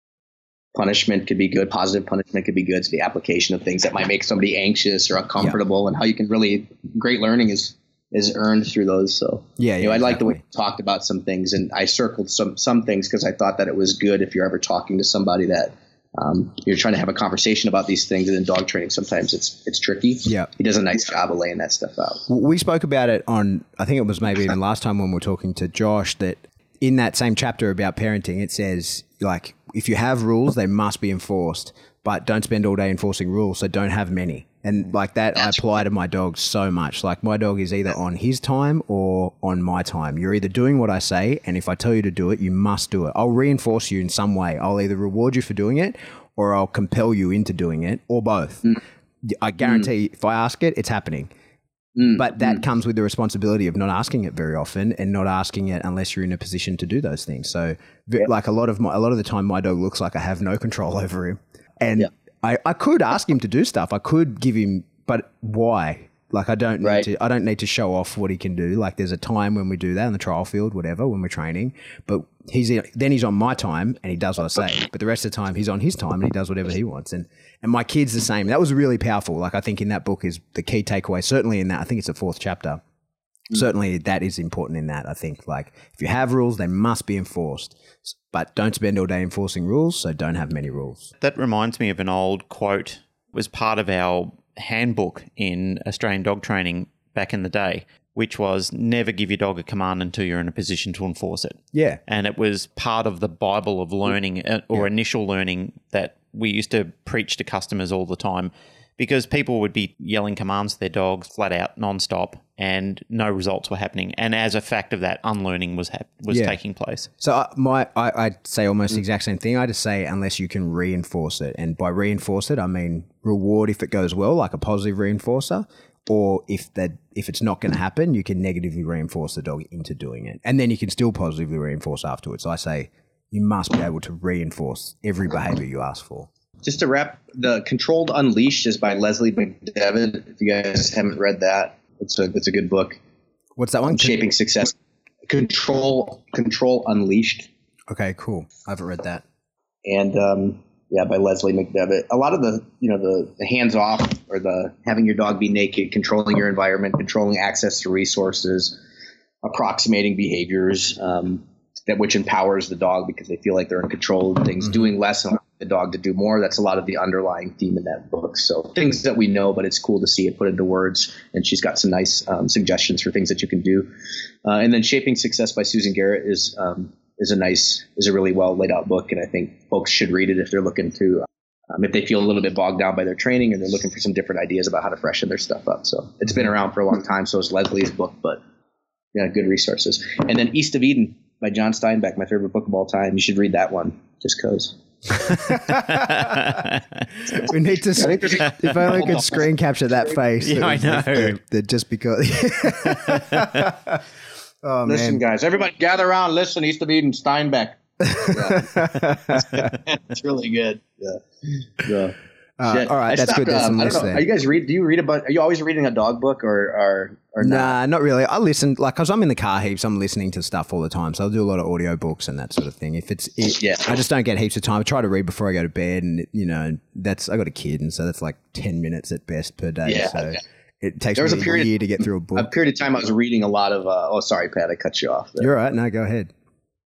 punishment could be good, positive punishment could be good. It's the application of things that might make somebody anxious or uncomfortable, and how you can really great learning is is earned through those. So yeah, you know, yeah. I like the way you talked about some things, and I circled some some things because I thought that it was good if you're ever talking to somebody that um, you're trying to have a conversation about these things. And in dog training, sometimes it's it's tricky. Yeah. he does a nice job of laying that stuff out. We spoke about it on, I think it was maybe even last time when we were talking to Josh, that in that same chapter about parenting, it says, like, if you have rules, they must be enforced, but don't spend all day enforcing rules, so don't have many. And like that, I apply to my dog so much. Like, my dog is either on his time or on my time. You're either doing what I say, and if I tell you to do it, you must do it. I'll reinforce you in some way. I'll either reward you for doing it or I'll compel you into doing it, or both. Hmm. I guarantee hmm. if I ask it, it's happening. Mm, but that mm. comes with the responsibility of not asking it very often and not asking it unless you're in a position to do those things. So, like a lot of my, a lot of the time, my dog looks like I have no control over him, and I, I could ask him to do stuff. I could give him, but why? Like I don't need to. I don't need to show off what he can do. Like there's a time when we do that in the trial field, whatever, when we're training. But he's then he's on my time and he does what I say. But the rest of the time he's on his time and he does whatever he wants. And and my kid's the same. That was really powerful. Like I think in that book is the key takeaway. Certainly in that, I think it's the fourth chapter. Mm. certainly that is important in that. I think like if you have rules, they must be enforced, but don't spend all day enforcing rules. So don't have many rules. That reminds me of an old quote. It was part of our handbook in Australian dog training back in the day, which was never give your dog a command until you're in a position to enforce it. Yeah, And it was part of the Bible of learning uh, or initial learning that we used to preach to customers all the time because people would be yelling commands to their dogs flat out, non-stop, and no results were happening. And as a fact of that, unlearning was hap- was Yeah. taking place. So I, my, I, I'd say almost the exact same thing. I just say unless you can reinforce it, and by reinforce it, I mean reward if it goes well, like a positive reinforcer, or if that if it's not going to happen, you can negatively reinforce the dog into doing it, and then you can still positively reinforce afterwards. I say you must be able to reinforce every behavior you ask for. Just to wrap, the Controlled Unleashed is by Leslie McDevitt. If you guys haven't read that, it's a it's a good book. What's that one? Shaping Success. Control Control Unleashed. Okay, cool. I haven't read that. and um, yeah, by Leslie McDevitt. A lot of the you know the, the hands off or the having your dog be naked, controlling your environment, controlling access to resources, approximating behaviors um, that which empowers the dog because they feel like they're in control of things, doing less and the dog to do more. That's a lot of the underlying theme in that book. So things that we know, but it's cool to see it put into words. And she's got some nice um, suggestions for things that you can do. Uh, and then Shaping Success by Susan Garrett is um, is a nice is a really well laid out book, and I think folks should read it if they're looking to um, if they feel a little bit bogged down by their training and they're looking for some different ideas about how to freshen their stuff up. So it's been around for a long time. So is Leslie's book, but yeah, good resources. And then East of Eden by John Steinbeck, my favorite book of all time. You should read that one just because. We need to. think there's- if only we could screen capture that face. Yeah, I know. That, that just because. oh Listen, man. guys, everybody gather around. Listen, East of Eden, Steinbeck. Yeah. it's really good. Yeah. Yeah. Uh, all right, I that's stopped, good. There's um, I don't know. Are you guys read? Do you read about? Are you always reading a dog book or or or not? Nah, not really. I listen, like, because I'm in the car heaps, I'm listening to stuff all the time. So I'll do a lot of audio books and that sort of thing. If it's, it, Yeah. I just don't get heaps of time. I try to read before I go to bed. And, you know, that's, I got a kid. And so that's like 10 minutes at best per day. Yeah, so yeah. It takes There was a a, period- year to get through a book. A period of time I was reading a lot of. Uh, oh, sorry, Pat, I cut you off. there. You're all right. No, go ahead.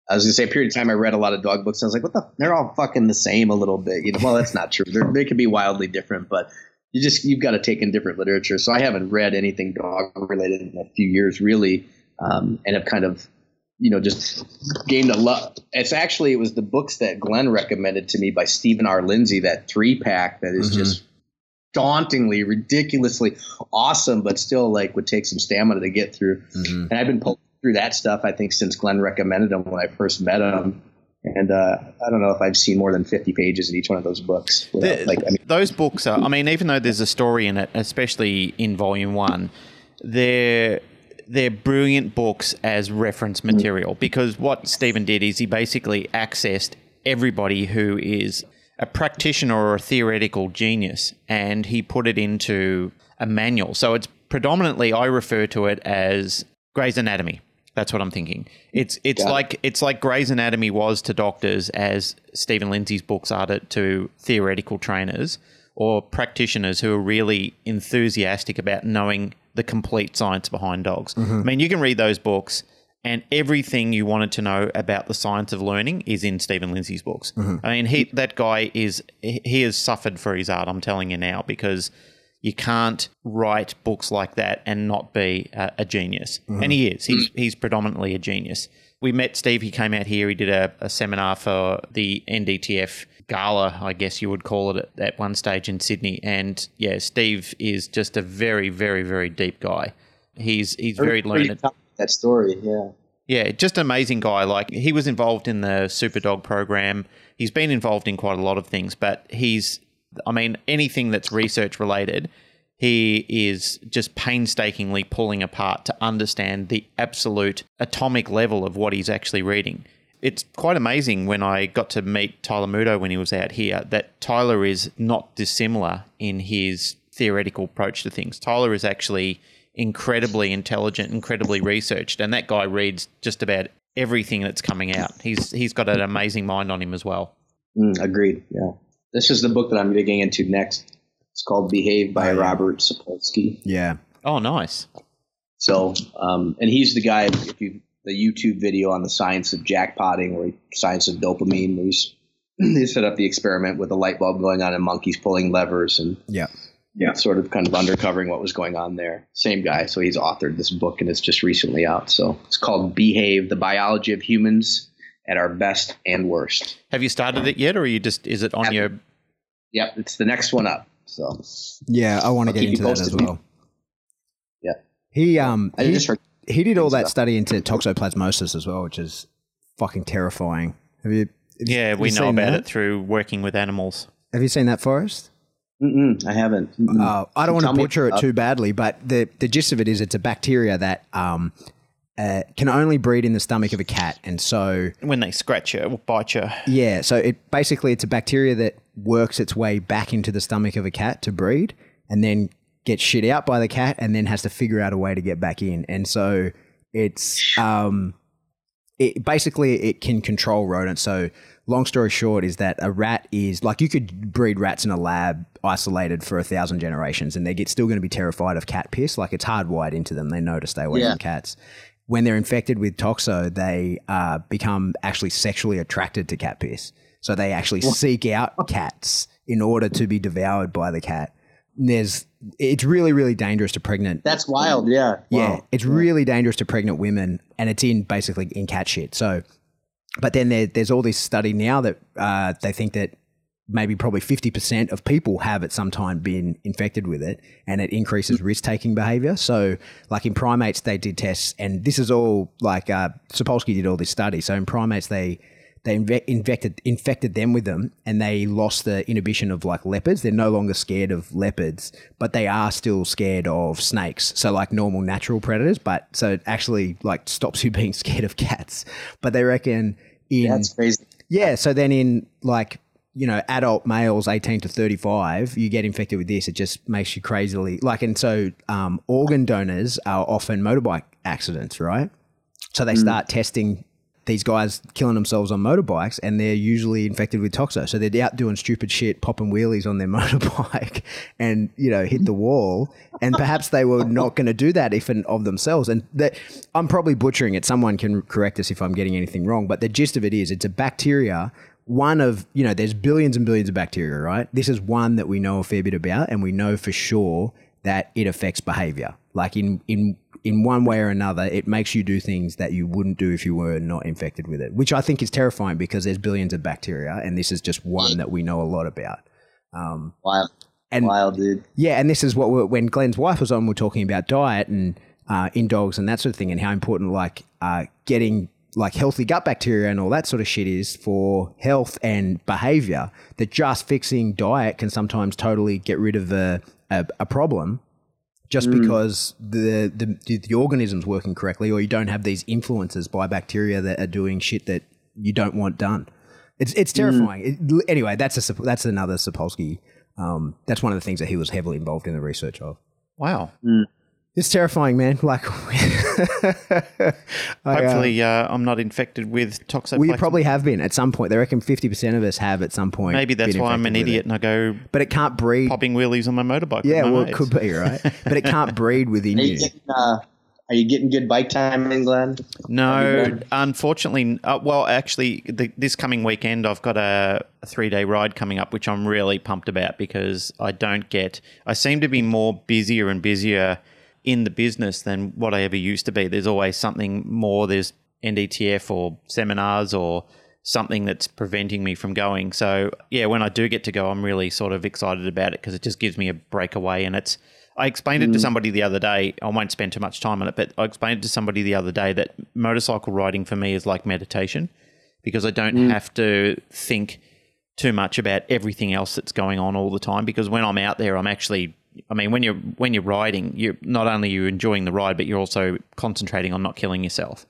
I was gonna say a period of time I read a lot of dog books. And I was like, what the? They're all fucking the same a little bit. You know, well, that's not true. They're, they can be wildly different, but you just you've got to take in different literature. So I haven't read anything dog related in a few years, really, um, and have kind of, you know, just gained a love. It's actually it was the books that Glenn recommended to me by Stephen R. Lindsay, that three pack that is Mhm. just dauntingly, ridiculously awesome, but still like would take some stamina to get through. Mhm. And I've been poking through that stuff, I think, since Glenn recommended them when I first met him. And uh, I don't know if I've seen more than 50 pages in each one of those books. without- The- like, I mean, those books are. I mean, even though there's a story in it, especially in volume one, they're they're brilliant books as reference material because what Stephen did is he basically accessed everybody who is a practitioner or a theoretical genius, and he put it into a manual. So it's predominantly I refer to it as Gray's Anatomy. That's what I'm thinking. It's it's Got it. like it's like Gray's Anatomy was to doctors as Stephen Lindsay's books are to, to theoretical trainers or practitioners who are really enthusiastic about knowing the complete science behind dogs. Mm-hmm. I mean, you can read those books and everything you wanted to know about the science of learning is in Stephen Lindsay's books. Mm-hmm. I mean, he that guy is he has suffered for his art. I'm telling you now because you can't write books like that and not be a, a genius. Mm-hmm. And he is. He's he's predominantly a genius. We met Steve. He came out here. He did a, a seminar for the NDTF gala, I guess you would call it, at, at one stage in Sydney. And yeah, Steve is just a very, very, very deep guy. He's he's very learned. That story, yeah. Yeah, just amazing guy. Like he was involved in the Super Dog program. He's been involved in quite a lot of things, but he's I mean, anything that's research related, he is just painstakingly pulling apart to understand the absolute atomic level of what he's actually reading. It's quite amazing when I got to meet Tyler Muto when he was out here that Tyler is not dissimilar in his theoretical approach to things. Tyler is actually incredibly intelligent, incredibly researched, and that guy reads just about everything that's coming out. He's he's got an amazing mind on him as well. Mm, agreed, yeah. This is the book that I'm digging into next. It's called Behave by Oh, yeah. Robert Sapolsky. Yeah. Oh, nice. So, um, and he's the guy. If you the YouTube video on the science of jackpotting, or science of dopamine, where he's they set up the experiment with a light bulb going on and monkeys pulling levers and Yeah. Yeah, sort of kind of undercovering what was going on there. Same guy. So he's authored this book and it's just recently out. So it's called Behave: The Biology of Humans at Our Best and Worst. Have you started it yet, or are you just is it on your? Yep, it's the next one up. So Yeah, I want to get into that as well. Yeah. He um I he, just heard he did all that stuff. study into toxoplasmosis as well, which is fucking terrifying. Have you? have Yeah, we know about that? it through working with animals. Have you seen that, Forrest? Mm-mm, I haven't. Mm-mm. Uh, I don't want to butcher it about- too badly, but the the gist of it is it's a bacteria that um uh, can only breed in the stomach of a cat, and so When they scratch you or bite you, Yeah, so it basically it's a bacteria that works its way back into the stomach of a cat to breed, and then gets shit out by the cat, and then has to figure out a way to get back in. And so it's um, it basically it can control rodents. So long story short is that a rat is like you could breed rats in a lab isolated for a thousand generations, and they get still going to be terrified of cat piss. Like it's hardwired into them; they know to stay away Yeah. from cats when they're infected with toxo, they uh, become actually sexually attracted to cat piss. So they actually seek out cats in order to be devoured by the cat. There's, it's really, really dangerous to pregnant. That's wild. Yeah. yeah, Wow. it's really dangerous to pregnant women, and it's in basically in cat shit. So, but then there, there's all this study now that uh, they think that maybe probably 50% of people have at some time been infected with it and it increases risk taking behavior. So, like in primates, they did tests, and this is all like uh, Sapolsky did all this study. So, in primates, they they inve- infected infected them with them, and they lost the inhibition of like leopards. They're no longer scared of leopards, but they are still scared of snakes. So, like normal natural predators, but so it actually like stops you being scared of cats. But they reckon in That's crazy. yeah, so then in like you know adult males 18 to 35 you get infected with this it just makes you crazily like and so um, organ donors are often motorbike accidents right so they start testing these guys killing themselves on motorbikes and they're usually infected with toxo. So they're out doing stupid shit popping wheelies on their motorbike and you know hit the wall. And perhaps they were not going to do that if and of themselves. And that i'm probably butchering it. Someone can correct us if i'm getting anything wrong but the gist of it is it's a bacteria one of you know there's billions and billions of bacteria right? This is one that we know a fair bit about and we know for sure that it affects behavior. Like in in in one way or another it makes you do things that you wouldn't do if you were not infected with it which i think is terrifying because there's billions of bacteria and this is just one that we know a lot about um, Wild. and Wild, dude. yeah, and this is what we're, when Glenn's wife was on, we're talking about diet and uh, in dogs and that sort of thing, and how important like uh, getting like healthy gut bacteria and all that sort of shit is for health and behavior. That just fixing diet can sometimes totally get rid of a a, a problem. Just mm. because the, the the organism's working correctly, or you don't have these influences by bacteria that are doing shit that you don't want done. It's it's mm. terrifying. It, anyway, that's a that's another Sapolsky. Um, that's one of the things that he was heavily involved in the research of. wow. Mm. It's terrifying, man. Like, I, uh, Hopefully, uh, I'm not infected with toxoplasmosis. we probably have been at some point. They reckon fifty percent of us have at some point. Maybe that's why I'm an idiot it. and I go But it can't breed. popping wheelies on my motorbike. yeah, my well, it could be right, but it can't breed within Are you you. getting, uh, are you getting good bike time in England? No, Have you been? unfortunately. Uh, well, actually, the, this coming weekend, I've got a, a three day ride coming up, which I'm really pumped about because I don't get. I seem to be more busier and busier in the business than what I ever used to be. There's always something more. There's NDTF or seminars or something that's preventing me from going. So yeah, when I do get to go, I'm really sort of excited about it because it just gives me a breakaway. And it's I explained it to mm. somebody the other day. I won't spend too much time on it, but I explained it to somebody the other day that motorcycle riding for me is like meditation because I don't mm. have to think too much about everything else that's going on all the time because when I'm out there I'm actually I mean when you're when you're riding you're not only you're enjoying the ride but you're also concentrating on not killing yourself.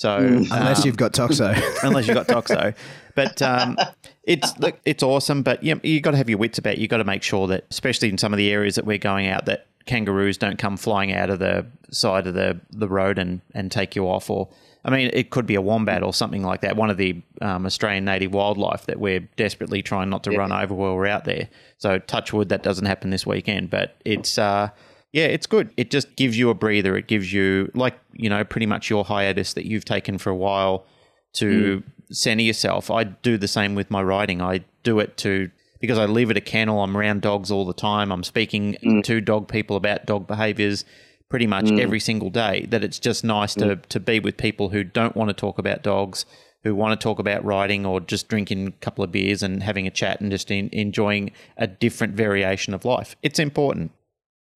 So Unless you've got toxo. unless you've got toxo. But um, it's look, it's awesome. But you you got to have your wits about. You've got to make sure that, especially in some of the areas that we're going out, that kangaroos don't come flying out of the side of the the road and and take you off. Or I mean, it could be a wombat or something like that. One of the um, Australian native wildlife that we're desperately trying not to run over while we're out there. So touch wood that doesn't happen this weekend. But it's uh, Yeah, it's good. It just gives you a breather. It gives you, like, you know, pretty much your hiatus that you've taken for a while to mm. center yourself. I do the same with my writing. I do it to, because I live at a kennel, I'm around dogs all the time. I'm speaking mm. to dog people about dog behaviors pretty much mm. every single day. That it's just nice to, to be with people who don't want to talk about dogs, who want to talk about riding or just drinking a couple of beers and having a chat and just in, enjoying a different variation of life. It's important.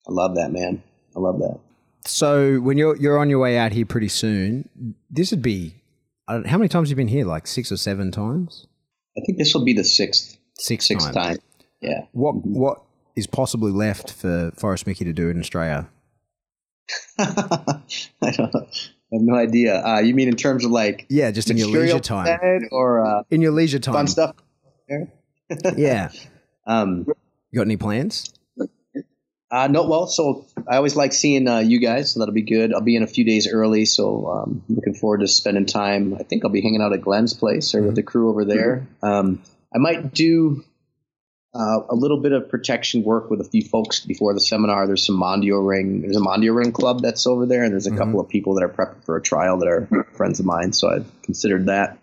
I love that, man. I love that. So when you're you're on your way out here pretty soon, this would be how many times have you been here? Like six or seven times? I think this will be the sixth sixth, sixth time. time. Yeah. What what is possibly left for Forrest Micke to do in Australia? I don't know. I have no idea. Uh, you mean in terms of like yeah, just in your leisure time or uh, in your leisure time, fun stuff. yeah. Um, you got any plans? Uh, no, well, so I always like seeing uh, you guys, so that'll be good. I'll be in a few days early, so um, looking forward to spending time. I think I'll be hanging out at Glenn's place or mm-hmm. with the crew over there. Um, I might do uh, a little bit of protection work with a few folks before the seminar. There's some Mondio Ring. There's a Mondio Ring club that's over there, and there's a mm-hmm. couple of people that are prepping for a trial that are friends of mine. So I've considered that.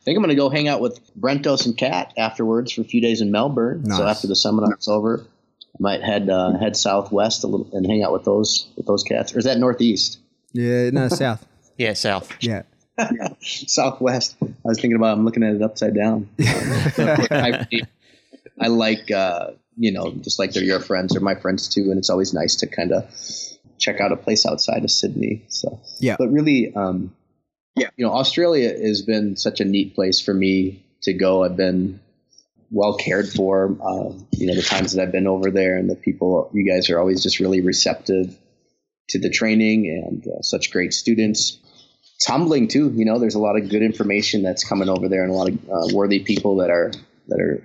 I think I'm going to go hang out with Brentos and Kat afterwards for a few days in Melbourne. Nice. So after the seminar's over, I might head uh, head southwest a little and hang out with those with those cats. Or is that northeast? Yeah, no, south. yeah, south. Yeah. Southwest. I was thinking about. I'm looking at it upside down. I, I, like, uh, you know, just like they're your friends, they're my friends too, and it's always nice to kind of check out a place outside of Sydney. So yeah, but really, um, yeah, you know, Australia has been such a neat place for me to go. I've been well cared for. Uh, you know, the times that I've been over there and the people, you guys are always just really receptive to the training and uh, such great students. It's humbling too. You know, there's a lot of good information that's coming over there and a lot of uh, worthy people that are that are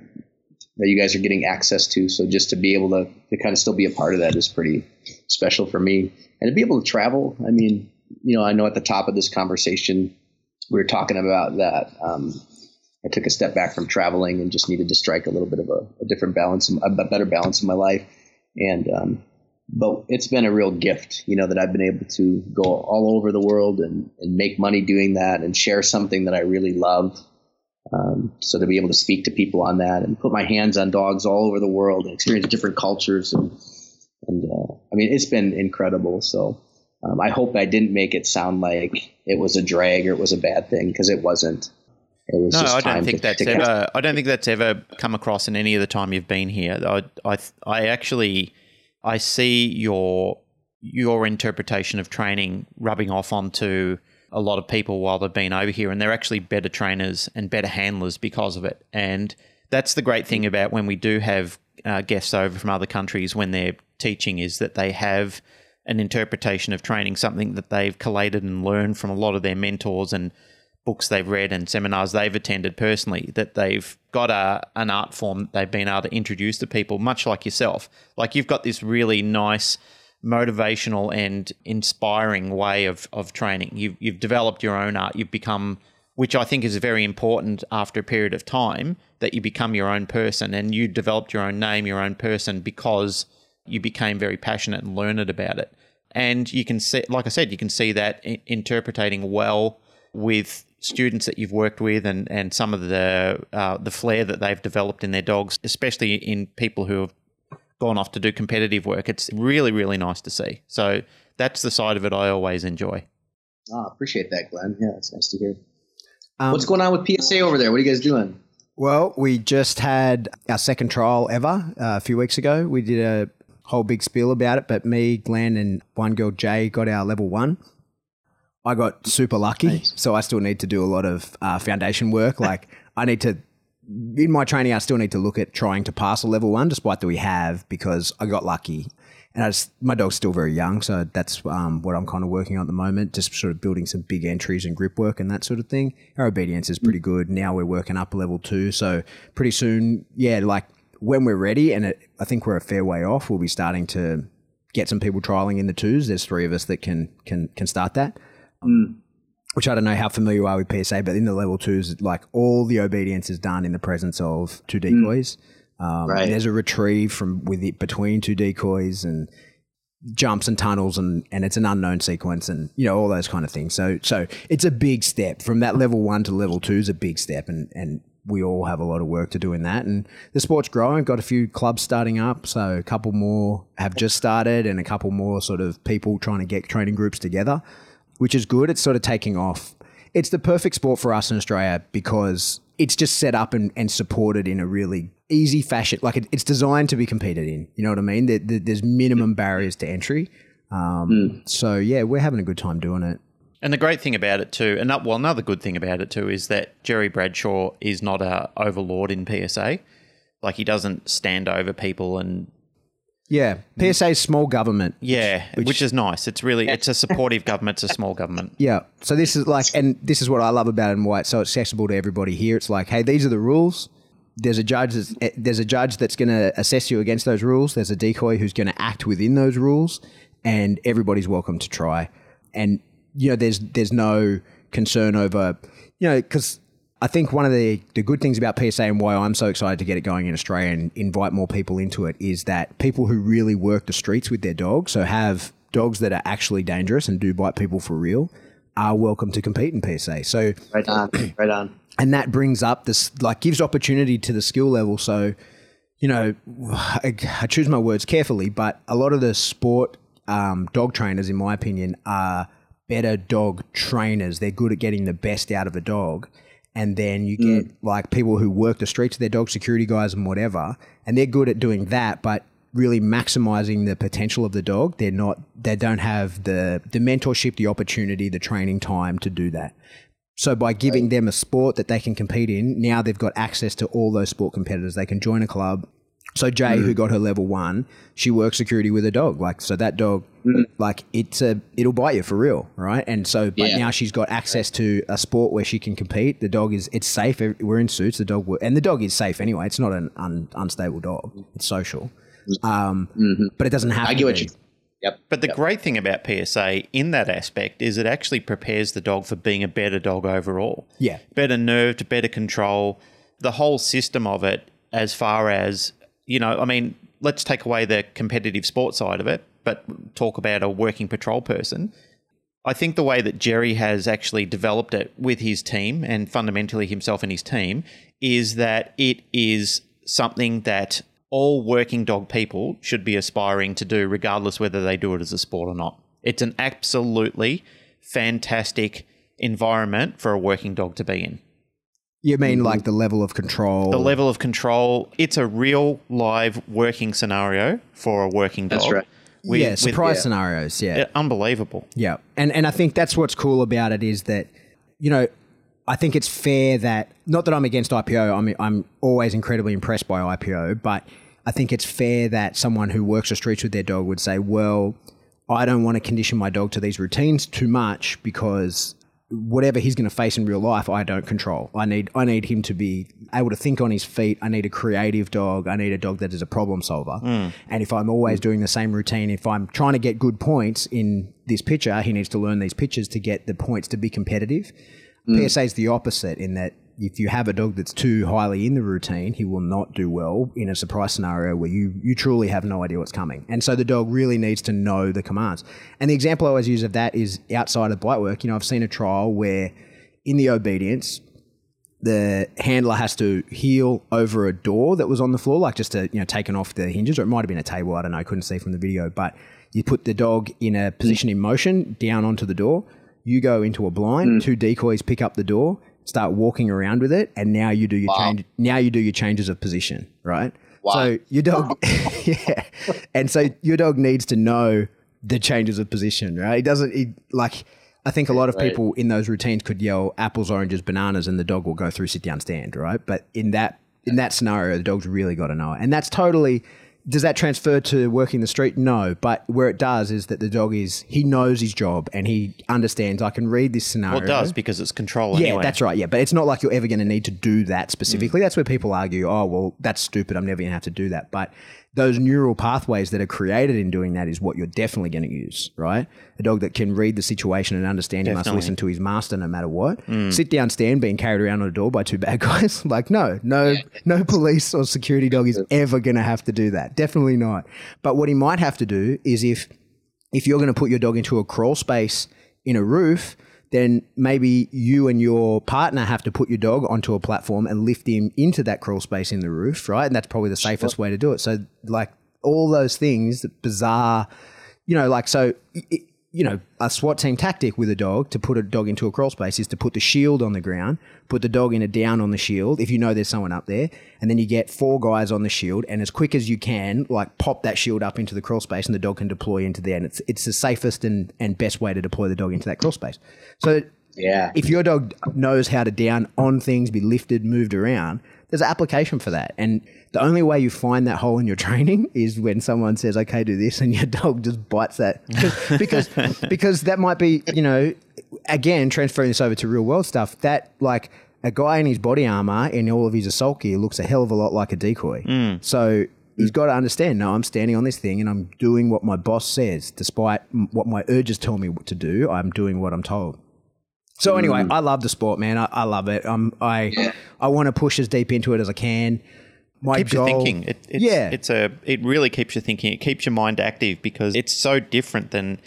that you guys are getting access to. So just to be able to to kind of still be a part of that is pretty special for me. And to be able to travel, I mean, you know, I know at the top of this conversation we were talking about that um, I took a step back from traveling and just needed to strike a little bit of a, a different balance, a better balance in my life. And, um, but it's been a real gift, you know, that I've been able to go all over the world and, and make money doing that and share something that I really love. Um, so to be able to speak to people on that and put my hands on dogs all over the world and experience different cultures and, and uh, I mean, it's been incredible. So um, I hope I didn't make it sound like it was a drag or it was a bad thing because it wasn't It was no, I don't think to, that's to ever. I don't think that's ever come across in any of the time you've been here. I, I, I actually, I see your your interpretation of training rubbing off onto a lot of people while they've been over here, and they're actually better trainers and better handlers because of it. And that's the great thing about when we do have uh, guests over from other countries when they're teaching is that they have an interpretation of training, something that they've collated and learned from a lot of their mentors and books they've read and seminars they've attended personally that they've got a an art form that they've been able to introduce to people much like yourself like you've got this really nice motivational and inspiring way of of training. You've you've developed your own art. You've become which I think is very important after a period of time that you become your own person. And you developed your own name your own person because you became very passionate and learned about it. And you can see like I said you can see that interpreting well with students that you've worked with and, and some of the uh, the flair that they've developed in their dogs, especially in people who have gone off to do competitive work. It's really, really nice to see. So that's the side of it I always enjoy. Oh, appreciate that, Glenn. Yeah, it's nice to hear. Um, What's going on with PSA over there? What are you guys doing? Well, we just had our second trial ever uh, a few weeks ago. We did a whole big spiel about it, but me, Glenn, and one girl, Jay, got our level one. I got super lucky, nice. so I still need to do a lot of uh, foundation work. Like I need to in my training, I still need to look at trying to pass a level one, despite that we have, because I got lucky. And I just, my dog's still very young, so that's um, what I'm kind of working on at the moment. Just sort of building some big entries and grip work and that sort of thing. Our obedience is pretty good. Now we're working up level two, so pretty soon, yeah, like when we're ready, and it, I think we're a fair way off. We'll be starting to get some people trialing in the twos. There's three of us that can can can start that. Mm. Which I don't know how familiar you are with PSA, but in the level twos, like all the obedience is done in the presence of two mm. decoys. Mm. Um, right. There's a retrieve from with it between two decoys, and jumps and tunnels and, and it's an unknown sequence and you know all those kind of things so so it's a big step from that level one to level two is a big step and and we all have a lot of work to do in that and the sport's growing got a few clubs starting up so a couple more have just started and a couple more sort of people trying to get training groups together which is good it's sort of taking off it's the perfect sport for us in australia because it's just set up and, and supported in a really easy fashion. Like it, it's designed to be competed in. You know what I mean? There, there, there's minimum barriers to entry. Um, mm. So yeah, we're having a good time doing it. And the great thing about it too, and well, another good thing about it too, is that Jerry Bradshaw is not a overlord in PSA. Like he doesn't stand over people and yeah, PSA is small government. Yeah, which, which, is nice. It's really it's a supportive government. It's a small government. Yeah. So this is like, and this is what I love about it and why it's so accessible to everybody here. It's like, hey, these are the rules. There's a judge. That's, eh, there's a judge that's going to assess you against those rules. There's a decoy who's going to act within those rules, and everybody's welcome to try. And you know, there's there's no concern over, you know, because I think one of the, the good things about PSA and why I'm so excited to get it going in Australia and invite more people into it is that people who really work the streets with their dogs, so have dogs that are actually dangerous and do bite people for real, are welcome to compete in PSA. So right on, right on. And that brings up this, like, gives opportunity to the skill level. So, you know, I, I choose my words carefully, but a lot of the sport um, dog trainers, in my opinion, are better dog trainers. They're good at getting the best out of a dog and then you get mm. like people who work the streets, of their dog security guys and whatever, and they're good at doing that, but really maximizing the potential of the dog. They're not, they don't have the the mentorship, the opportunity, the training time to do that. So by giving right. them a sport that they can compete in, now they've got access to all those sport competitors. They can join a club, so Jay, mm. who got her level one, she works security with a dog. Like so, that dog, mm. like it's a, it'll bite you for real, right? And so, but yeah. now she's got access to a sport where she can compete. The dog is, it's safe. We're in suits. The dog, and the dog is safe anyway. It's not an un, unstable dog. It's social, um, mm-hmm. but it doesn't have. I get what you. Yep. But the yep. great thing about PSA in that aspect is it actually prepares the dog for being a better dog overall. Yeah. Better nerved, better control. The whole system of it, as far as you know, I mean, let's take away the competitive sport side of it, but talk about a working patrol person. I think the way that Jerry has actually developed it with his team and fundamentally himself and his team is that it is something that all working dog people should be aspiring to do, regardless whether they do it as a sport or not. It's an absolutely fantastic environment for a working dog to be in. You mean like mm-hmm. the level of control? The level of control. It's a real live working scenario for a working dog. That's right. With, yeah, surprise with, scenarios. Yeah. unbelievable. Yeah, and and I think that's what's cool about it is that, you know, I think it's fair that not that I'm against IPO. I'm I'm always incredibly impressed by IPO, but I think it's fair that someone who works the streets with their dog would say, well. I don't want to condition my dog to these routines too much because whatever he's going to face in real life, I don't control. I need I need him to be able to think on his feet. I need a creative dog. I need a dog that is a problem solver. Mm. And if I'm always doing the same routine, if I'm trying to get good points in this picture, he needs to learn these pitches to get the points to be competitive. Mm. PSA is the opposite in that if you have a dog that's too highly in the routine, he will not do well in a surprise scenario where you, you truly have no idea what's coming. And so the dog really needs to know the commands. And the example I always use of that is outside of bite work. You know, I've seen a trial where in the obedience, the handler has to heel over a door that was on the floor, like just to, you know, taken off the hinges, or it might have been a table. I don't know. I couldn't see from the video, but you put the dog in a position in motion down onto the door. You go into a blind, mm. two decoys pick up the door start walking around with it, and now you do your wow. change. Now you do your changes of position, right? Wow. So your dog, yeah, and so your dog needs to know the changes of position, right? He doesn't he, like. I think a lot of right. people in those routines could yell apples, oranges, bananas, and the dog will go through sit down stand, right? But in that in that scenario, the dog's really got to know it, and that's totally does that transfer to working the street? No, but where it does is that the dog is he knows his job and he understands. I can read this scenario. Well, it does because it's control. Yeah, anyway. that's right. Yeah, but it's not like you're ever going to need to do that specifically. Mm. That's where people argue. Oh, well, that's stupid. I'm never going to have to do that. But those neural pathways that are created in doing that is what you're definitely going to use, right? A dog that can read the situation and understand definitely. he must listen to his master no matter what. Mm. Sit down, stand, being carried around on a door by two bad guys. like, no, no, no police or security dog is ever going to have to do that. Definitely not. But what he might have to do is if if you're going to put your dog into a crawl space in a roof, then maybe you and your partner have to put your dog onto a platform and lift him into that crawl space in the roof, right? And that's probably the safest way to do it. So, like all those things, bizarre, you know, like so. It, you know, a SWAT team tactic with a dog to put a dog into a crawl space is to put the shield on the ground, put the dog in a down on the shield if you know there's someone up there, and then you get four guys on the shield, and as quick as you can, like pop that shield up into the crawl space, and the dog can deploy into there. And it's it's the safest and, and best way to deploy the dog into that crawl space. So Yeah. if your dog knows how to down on things, be lifted, moved around, there's an application for that. And the only way you find that hole in your training is when someone says, "Okay, do this," and your dog just bites that because because that might be you know again transferring this over to real world stuff that like. A guy in his body armor in all of his assault gear looks a hell of a lot like a decoy. Hmm. So he's got to understand. No, I'm standing on this thing and I'm doing what my boss says, despite what my urges tell me what to do. I'm doing what I'm told. So anyway, I love the sport, man. I, I love it. Um, I I want to push as deep into it as I can. My keeps you goal- thinking. It, it's, yeah, it's a. It really keeps you thinking. It keeps your mind active because it's so different than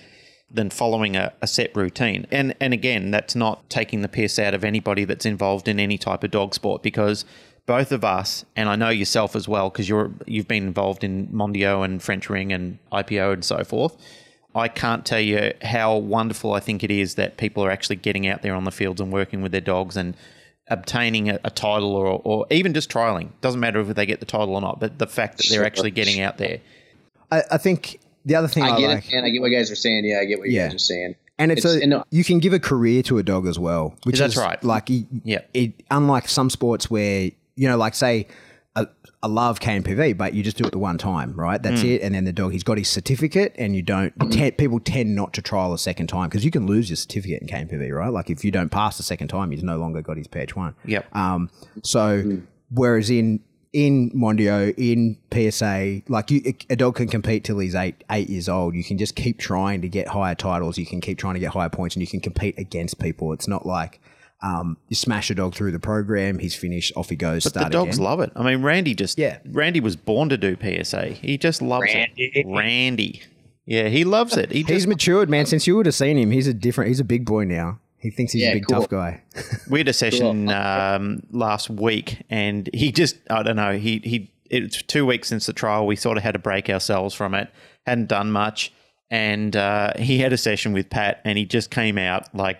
than following a, a set routine. And and again, that's not taking the piss out of anybody that's involved in any type of dog sport because both of us, and I know yourself as well, because you're you've been involved in Mondio and French Ring and IPO and so forth. I can't tell you how wonderful I think it is that people are actually getting out there on the fields and working with their dogs and obtaining a, a title or, or even just trialing. Doesn't matter if they get the title or not, but the fact that they're Sure. actually getting out there. I, I think the other thing I, I get like, it, man. I get what you guys are saying. Yeah, I get what you Yeah. guys are saying. and it's, It's- a and, you can give a career to a dog as well, which That's is right. Like, Yeah. it unlike some sports where you know, like say. I, I love KNPV, but you just do it the one time, right? That's Mm. it. And then the dog, he's got his certificate, and you don't. Te- people tend not to trial a second time because you can lose your certificate in KNPV, right? Like if you don't pass the second time, he's no longer got his patch one. Yep. Um, so whereas in in Mondio, in PSA, like you, a dog can compete till he's eight eight years old. You can just keep trying to get higher titles. You can keep trying to get higher points, and you can compete against people. It's not like um, you smash a dog through the program. He's finished. Off he goes. But start the dogs again. love it. I mean, Randy just Yeah. Randy was born to do PSA. He just loves it. Randy. Yeah, he loves it. He He's matured, man. Since you would have seen him, he's a different. He's a big boy now. He thinks he's a big cool. tough guy. we had a session um, last week, and he just I don't know. He he. It's two weeks since the trial. We sort of had to break ourselves from it. Hadn't done much, and uh, he had a session with Pat, and he just came out like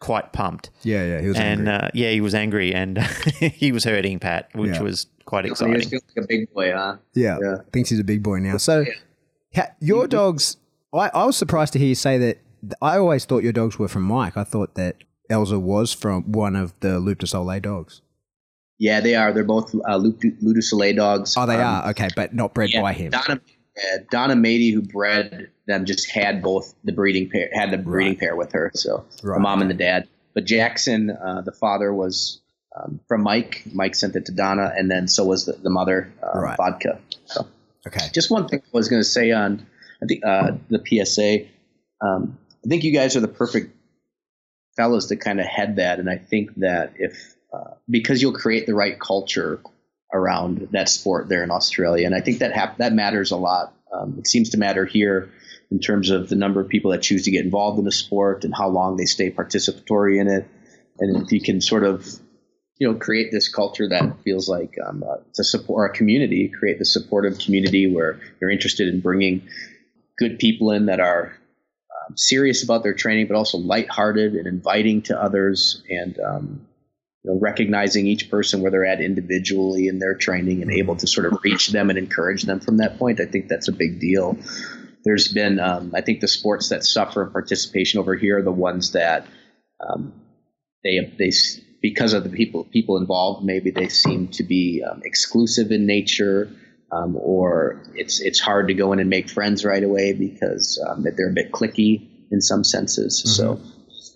quite pumped. yeah, yeah. He was and angry. uh, yeah, he was angry, and he was hurting Pat, which Yeah. was quite He exciting. feels like a big boy, huh? Yeah, Yeah. thinks he's a big boy now. So, ha- your dogs, I, I was surprised to hear you say that. I always thought your dogs were from Mike. I thought that Elza was from one of the Loup de Soleil dogs. Yeah, they are. They're both uh, Loup du Loup du Soleil dogs. Oh, they Um, are okay, but not bred yeah, by him. Donna, yeah, Donna Mady, who bred them, just had both the breeding pair, had the breeding Right. pair with her. So Right, the mom and the dad. But Jackson, uh, the father, was um, from Mike. Mike sent it to Donna, and then so was the, the mother, uh, Right. Vodka. So Okay, just one thing I was going to say on think uh, the PSA. Um, I think you guys are the perfect fellows to kind of head that, and I think that if uh, because you'll create the right culture around that sport there in Australia, and I think that hap- that matters a lot. Um, it seems to matter here in terms of the number of people that choose to get involved in a sport and how long they stay participatory in it, and if you can sort of you know create this culture that feels like um, uh, a support a community create the supportive community where you're interested in bringing good people in that are um, serious about their training but also lighthearted and inviting to others and um, you know, recognizing each person where they're at individually in their training and able to sort of reach them and encourage them from that point. I think that's a big deal there's been um, i think the sports that suffer in participation over here are the ones that um, they they because of the people people involved, maybe they seem to be um, exclusive in nature, um, or it's it's hard to go in and make friends right away because um, that they're a bit clicky in some senses. So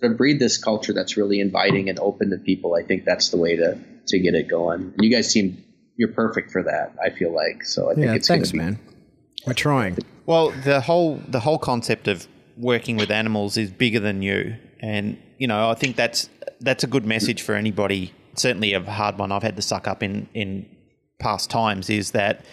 to breed this culture that's really inviting and open to people, I think that's the way to to get it going. And you guys seem you're perfect for that. I feel like so. I think yeah, it's thanks, be, man. We're trying. Well, the whole the whole concept of working with animals is bigger than you, and you know I think that's that's a good message for anybody. Certainly, a hard one I've had to suck up in in past times is that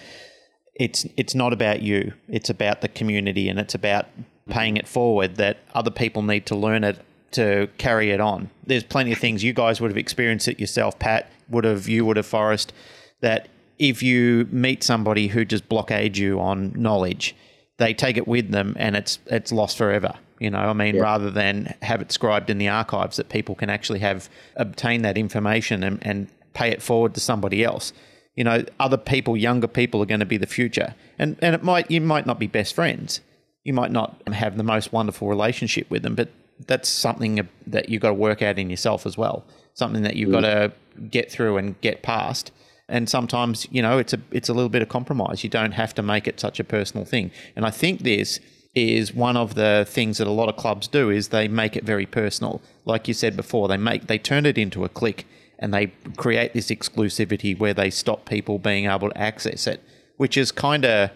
it's it's not about you. It's about the community, and it's about paying it forward that other people need to learn it to carry it on. There's plenty of things you guys would have experienced it yourself, Pat, would have you would have Forrest, that if you meet somebody who just blockade you on knowledge, they take it with them and it's it's lost forever. You know, I mean, yeah. rather than have it scribed in the archives that people can actually have obtain that information and, and pay it forward to somebody else. You know, other people, younger people are going to be the future. And and it might you might not be best friends. You might not have the most wonderful relationship with them, but that's something that you've got to work out in yourself as well. Something that you've mm. got to get through and get past. And sometimes, you know, it's a it's a little bit of compromise. You don't have to make it such a personal thing. And I think this is one of the things that a lot of clubs do is they make it very personal. Like you said before, they make they turn it into a click and they create this exclusivity where they stop people being able to access it, which is kind of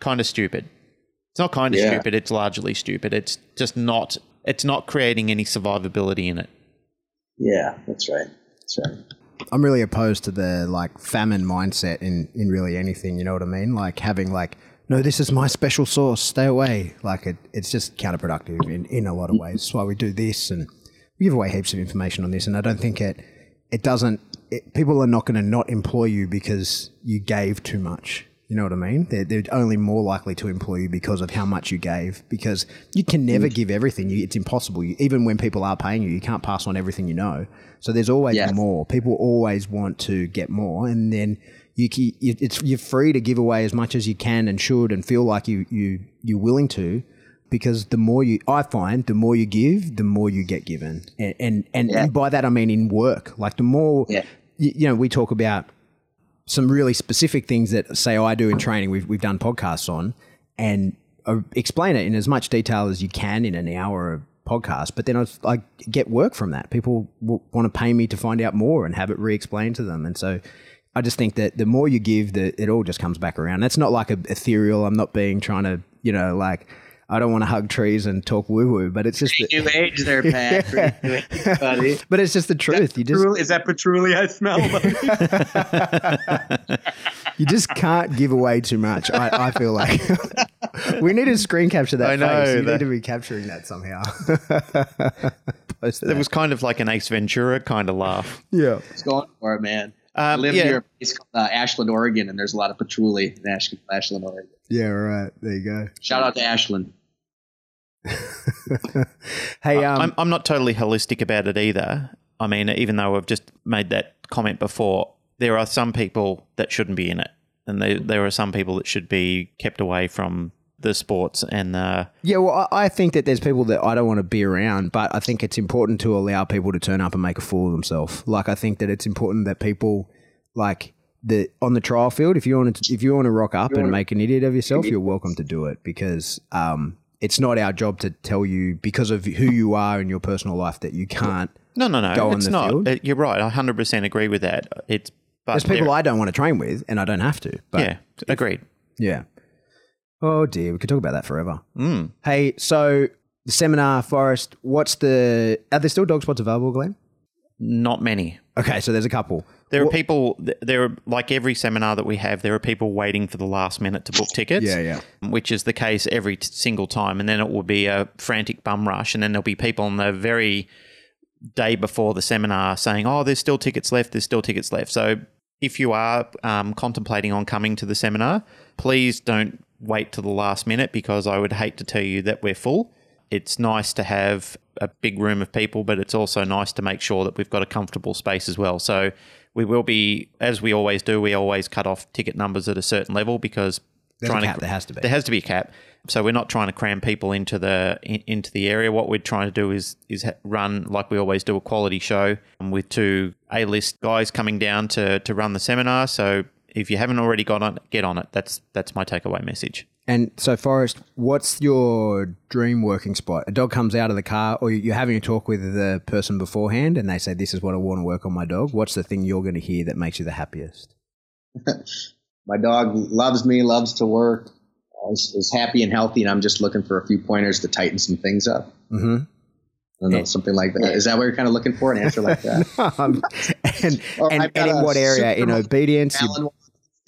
kind of stupid. It's not kind of yeah. stupid, it's largely stupid. It's just not it's not creating any survivability in it. Yeah, that's right. That's right. I'm really opposed to the like famine mindset in in really anything, you know what I mean? Like having like no, this is my special sauce. Stay away. Like it, it's just counterproductive in, in a lot of ways. That's why we do this and we give away heaps of information on this. And I don't think it, it doesn't, it, people are not going to not employ you because you gave too much. You know what I mean? They're, they're only more likely to employ you because of how much you gave. Because you can never give everything. You, it's impossible. You, even when people are paying you, you can't pass on everything you know. So there's always yeah. more. People always want to get more, and then you, you it's you're free to give away as much as you can and should and feel like you you you're willing to because the more you I find the more you give the more you get given and and and, yeah. and by that I mean in work like the more yeah. you, you know we talk about some really specific things that say I do in training we've we've done podcasts on and uh, explain it in as much detail as you can in an hour of podcast but then I, I get work from that people want to pay me to find out more and have it re-explained to them and so I just think that the more you give, the it all just comes back around. That's not like a ethereal. I'm not being trying to, you know, like I don't want to hug trees and talk woo woo, but it's just new age there, Pat. buddy. But it's just the truth. You just is that patchouli I smell? you just can't give away too much. I, I feel like we need to screen capture that. I know. Face. You that. need to be capturing that somehow. it was kind of like an Ace Ventura kind of laugh. Yeah, it's going for it, man. Um, I live yeah. near a place called uh, Ashland, Oregon, and there's a lot of patchouli in Ashland, Ashland, Oregon. Yeah, right. There you go. Shout out to Ashland. hey, um, I'm, I'm not totally holistic about it either. I mean, even though I've just made that comment before, there are some people that shouldn't be in it, and they, there are some people that should be kept away from the sports and the yeah well I, think that there's people that i don't want to be around but i think it's important to allow people to turn up and make a fool of themselves. Like i think that it's important that people like the on the trial field if you want to if you want to rock up and make an idiot of yourself you're welcome to do it because um it's not our job to tell you because of who you are in your personal life that you can't no no no Go it's not field. Uh, you're right i 100% agree with that it's but there's people i don't want to train with and i don't have to but yeah agreed yeah Oh dear, we could talk about that forever. Mm. Hey, so the seminar, Forrest. what's the. Are there still dog spots available, Glenn? Not many. Okay, so there's a couple. There are people, there are, like every seminar that we have, there are people waiting for the last minute to book tickets. yeah, yeah. Which is the case every t- single time. And then it will be a frantic bum rush. And then there'll be people on the very day before the seminar saying, oh, there's still tickets left, there's still tickets left. So if you are um, contemplating on coming to the seminar, please don't wait to the last minute because I would hate to tell you that we're full. It's nice to have a big room of people, but it's also nice to make sure that we've got a comfortable space as well. So we will be, as we always do, we always cut off ticket numbers at a certain level because There's trying cap, to, there has to be there has to be a cap. So we're not trying to cram people into the in, into the area. What we're trying to do is is run like we always do a quality show with two A list guys coming down to to run the seminar. So if you haven't already got on, get on it. That's that's my takeaway message. And so, Forrest, what's your dream working spot? A dog comes out of the car, or you're having a talk with the person beforehand, and they say, "This is what I want to work on my dog." What's the thing you're going to hear that makes you the happiest? my dog loves me, loves to work, is, is, happy and healthy, and I'm just looking for a few pointers to tighten some things up. Mm-hmm. I don't know, something like that. Is that what you're kind of looking for? An answer like that? and, and, and in what area? In obedience?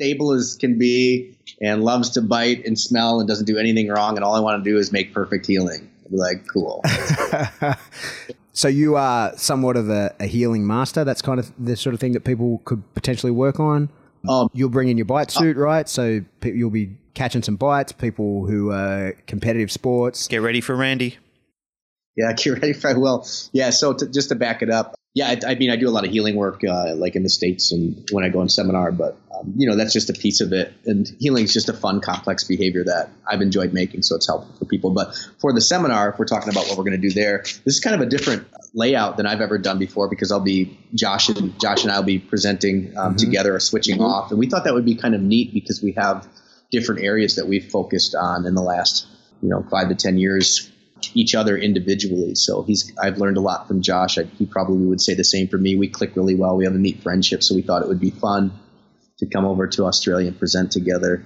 stable as can be, and loves to bite and smell and doesn't do anything wrong. And all I want to do is make perfect heeling. I'd be like, cool. so you are somewhat of a, a heeling master. That's kind of the sort of thing that people could potentially work on. Um, You'll bring in your bite suit, right? So pe- you'll be catching some bites. People who are competitive sports. Get ready for Randy. Yeah, ready for well. Yeah, so to, just to back it up, yeah, I, I mean, I do a lot of heeling work, uh, like in the states and when I go on seminar. But um, you know, that's just a piece of it. And heeling is just a fun, complex behavior that I've enjoyed making, so it's helpful for people. But for the seminar, if we're talking about what we're going to do there, this is kind of a different layout than I've ever done before because I'll be Josh and Josh and I'll be presenting um, together or switching off, and we thought that would be kind of neat because we have different areas that we've focused on in the last you know five to ten years each other individually. So he's I've learned a lot from Josh. I, he probably would say the same for me. We click really well. We have a neat friendship, so we thought it would be fun to come over to Australia and present together.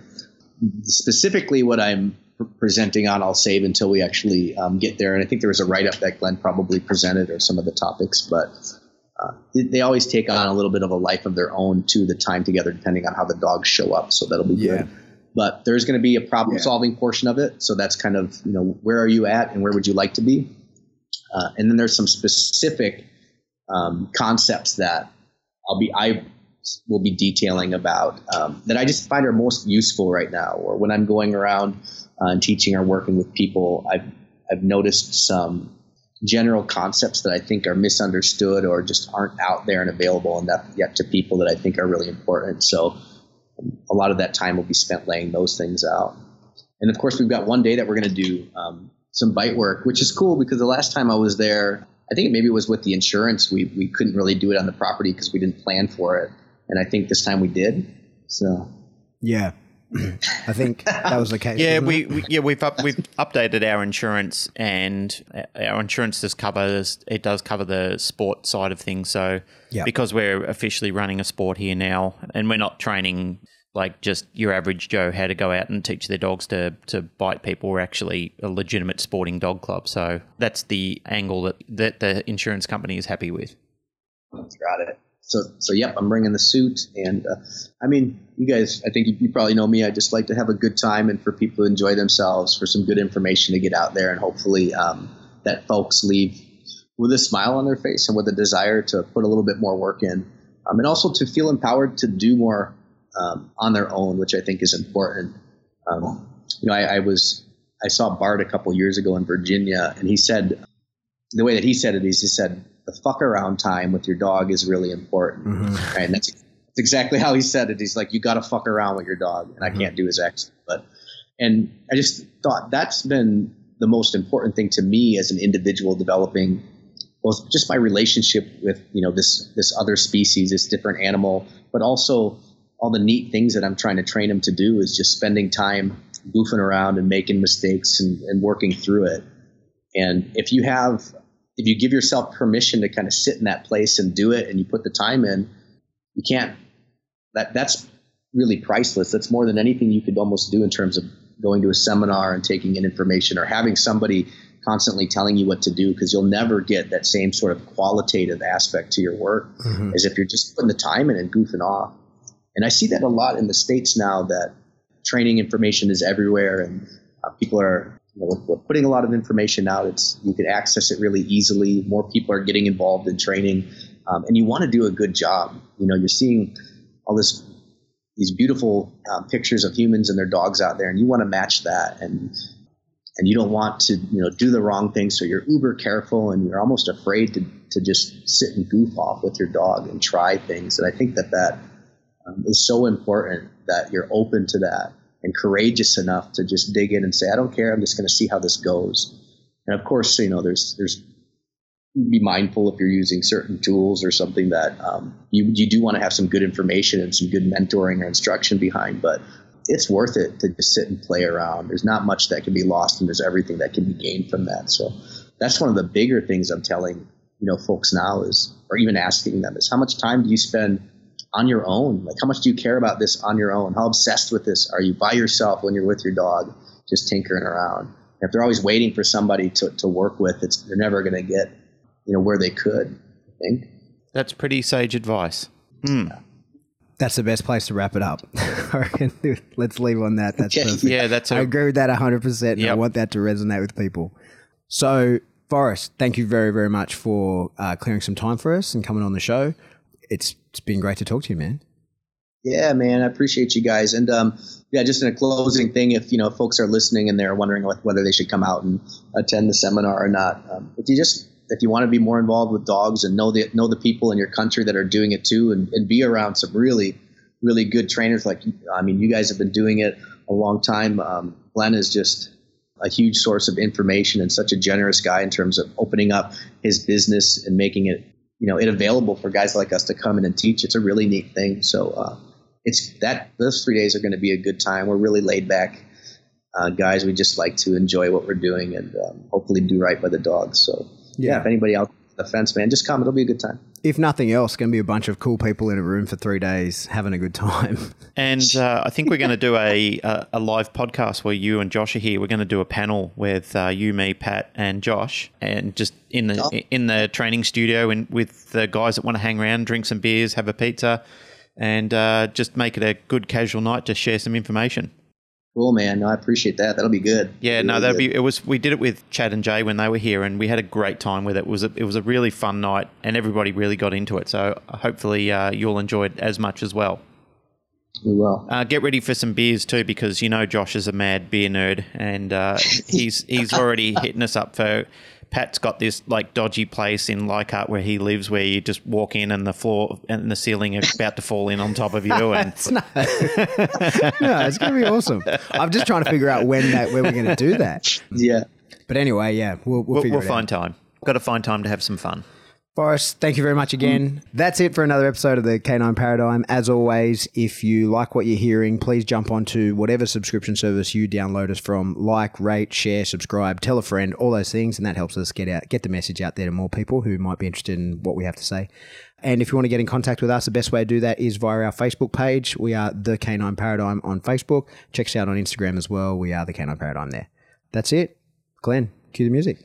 Specifically, what I'm presenting on, I'll save until we actually um, get there. And I think there was a write up that Glenn probably presented or some of the topics, but. Uh, they, always take on a little bit of a life of their own to the time together, depending on how the dogs show up. So that'll be Yeah. good but there's going to be a problem solving portion of it. So that's kind of, you know, where are you at and where would you like to be? Uh, and then there's some specific um, concepts that I'll be, I will be detailing about um, that I just find are most useful right now. Or when I'm going around uh, and teaching or working with people, I've, I've noticed some general concepts that I think are misunderstood or just aren't out there and available enough yet to people that I think are really important. So a lot of that time will be spent laying those things out. And of course, we've got one day that we're going to do um, some bite work, which is cool because the last time I was there, I think maybe it was with the insurance. We we couldn't really do it on the property because we didn't plan for it, and I think this time we did. So Yeah, I think that was the case. Yeah, we, we, yeah we've up, we've updated our insurance, and our insurance does cover it does cover the sport side of things. So Yeah. because we're officially running a sport here now, and we're not training like just your average Joe how to go out and teach their dogs to to bite people. We're actually a legitimate sporting dog club. So that's the angle that that the insurance company is happy with. got it. So so yep, I'm bringing the suit, and uh, I mean, you guys, I think you, you probably know me. I just like to have a good time and for people to enjoy themselves, for some good information to get out there, and hopefully um, that folks leave with a smile on their face and with a desire to put a little bit more work in, um, and also to feel empowered to do more um, on their own, which I think is important. Um, you know, I, I was I saw Bart a couple years ago in Virginia, and he said the way that he said it is he said the fuck around time with your dog is really important, right? And that's, that's exactly how he said it. He's like, you got to fuck around with your dog, and I mm-hmm. can't do his accent, but and I just thought that's been the most important thing to me as an individual developing both just my relationship with you know this this other species, this different animal, but also all the neat things that I'm trying to train him to do is just spending time goofing around and making mistakes and, and working through it. And if you have if you give yourself permission to kind of sit in that place and do it and you put the time in, you can't that that's really priceless. That's more than anything you could almost do in terms of going to a seminar and taking in information or having somebody constantly telling you what to do because you'll never get that same sort of qualitative aspect to your work as if you're just putting the time in and goofing off. And I see that a lot in the states now that training information is everywhere and uh, people are you know, we're putting a lot of information out. It's you can access it really easily. More people are getting involved in training, um, and you want to do a good job. You know, you're seeing all this these beautiful um, pictures of humans and their dogs out there, and you want to match that, and and you don't want to you know do the wrong thing, so you're uber careful, and you're almost afraid to to just sit and goof off with your dog and try things. And I think that that um, is so important that you're open to that and courageous enough to just dig in and say, I don't care. I'm just going to see how this goes. And of course, you know, there's there's be mindful if you're using certain tools or something that um, you you do want to have some good information and some good mentoring or instruction behind, but it's worth it to just sit and play around. There's not much that can be lost, and there's everything that can be gained from that. So that's one of the bigger things I'm telling you know folks now is, or even asking them is, how much time do you spend on your own? Like, how much do you care about this on your own? How obsessed with this are you by yourself when you're with your dog, just tinkering around? If they're always waiting for somebody to, to work with, it's they're never going to get you know where they could. I think. That's pretty sage advice. Hmm. That's the best place to wrap it up. Let's leave on that. That's Okay. perfect. Yeah, that's I a agree with that 100%. And I want that to resonate with people. So, Forrest, thank you very, very much for uh, clearing some time for us and coming on the show. It's, it's been great to talk to you, man. Yeah, man, I appreciate you guys. And um, yeah, just in a closing thing, if you know folks are listening and they're wondering whether they should come out and attend the seminar or not, um, if you just if you want to be more involved with dogs and know the know the people in your country that are doing it too, and, and be around some really really good trainers like I mean, you guys have been doing it a long time. Um, Glenn is just a huge source of information and such a generous guy in terms of opening up his business and making it you know it available for guys like us to come in and teach. It's a really neat thing. So uh, it's that those three days are going to be a good time. We're really laid back uh, guys. We just like to enjoy what we're doing and um, hopefully do right by the dogs. So yeah, Yeah. if anybody out the fence, man, just come. It'll be a good time. If nothing else, going to be a bunch of cool people in a room for three days having a good time. And uh, I think we're going to do a, a a live podcast where you and Josh are here. We're going to do a panel with uh, you, me, Pat, and Josh, and just in the Oh. in the training studio and with the guys that want to hang around, drink some beers, have a pizza, and uh, just make it a good casual night to share some information. Cool, man. No, I appreciate that. That'll be good. Yeah, no, that'd good. be. It was. We did it with Chad and Jay when they were here, and we had a great time with it. It was a, it was a really fun night, and everybody really got into it. So hopefully uh, you'll enjoy it as much as well. We will. Uh, get ready for some beers too, because you know Josh is a mad beer nerd, and uh, he's he's already hitting us up for. Pat's got this like dodgy place in Leichhardt where he lives, where you just walk in and the floor and the ceiling are about to fall in on top of you, and It's not. no, it's going to be awesome. I'm just trying to figure out when that when we're going to do that. Yeah. But anyway, yeah, we'll, we'll we'll, figure we'll it find out. time. Got to find time to have some fun. Forrest, thank you very much again. Mm. That's it for another episode of the K9 Paradigm. As always, if you like what you're hearing, please jump onto whatever subscription service you download us from. Like, rate, share, subscribe, tell a friend, all those things, and that helps us get out, get the message out there to more people who might be interested in what we have to say. And if you want to get in contact with us, the best way to do that is via our Facebook page. We are the K9 Paradigm on Facebook. Check us out on Instagram as well. We are the K9 Paradigm there. That's it. Glenn, cue the music.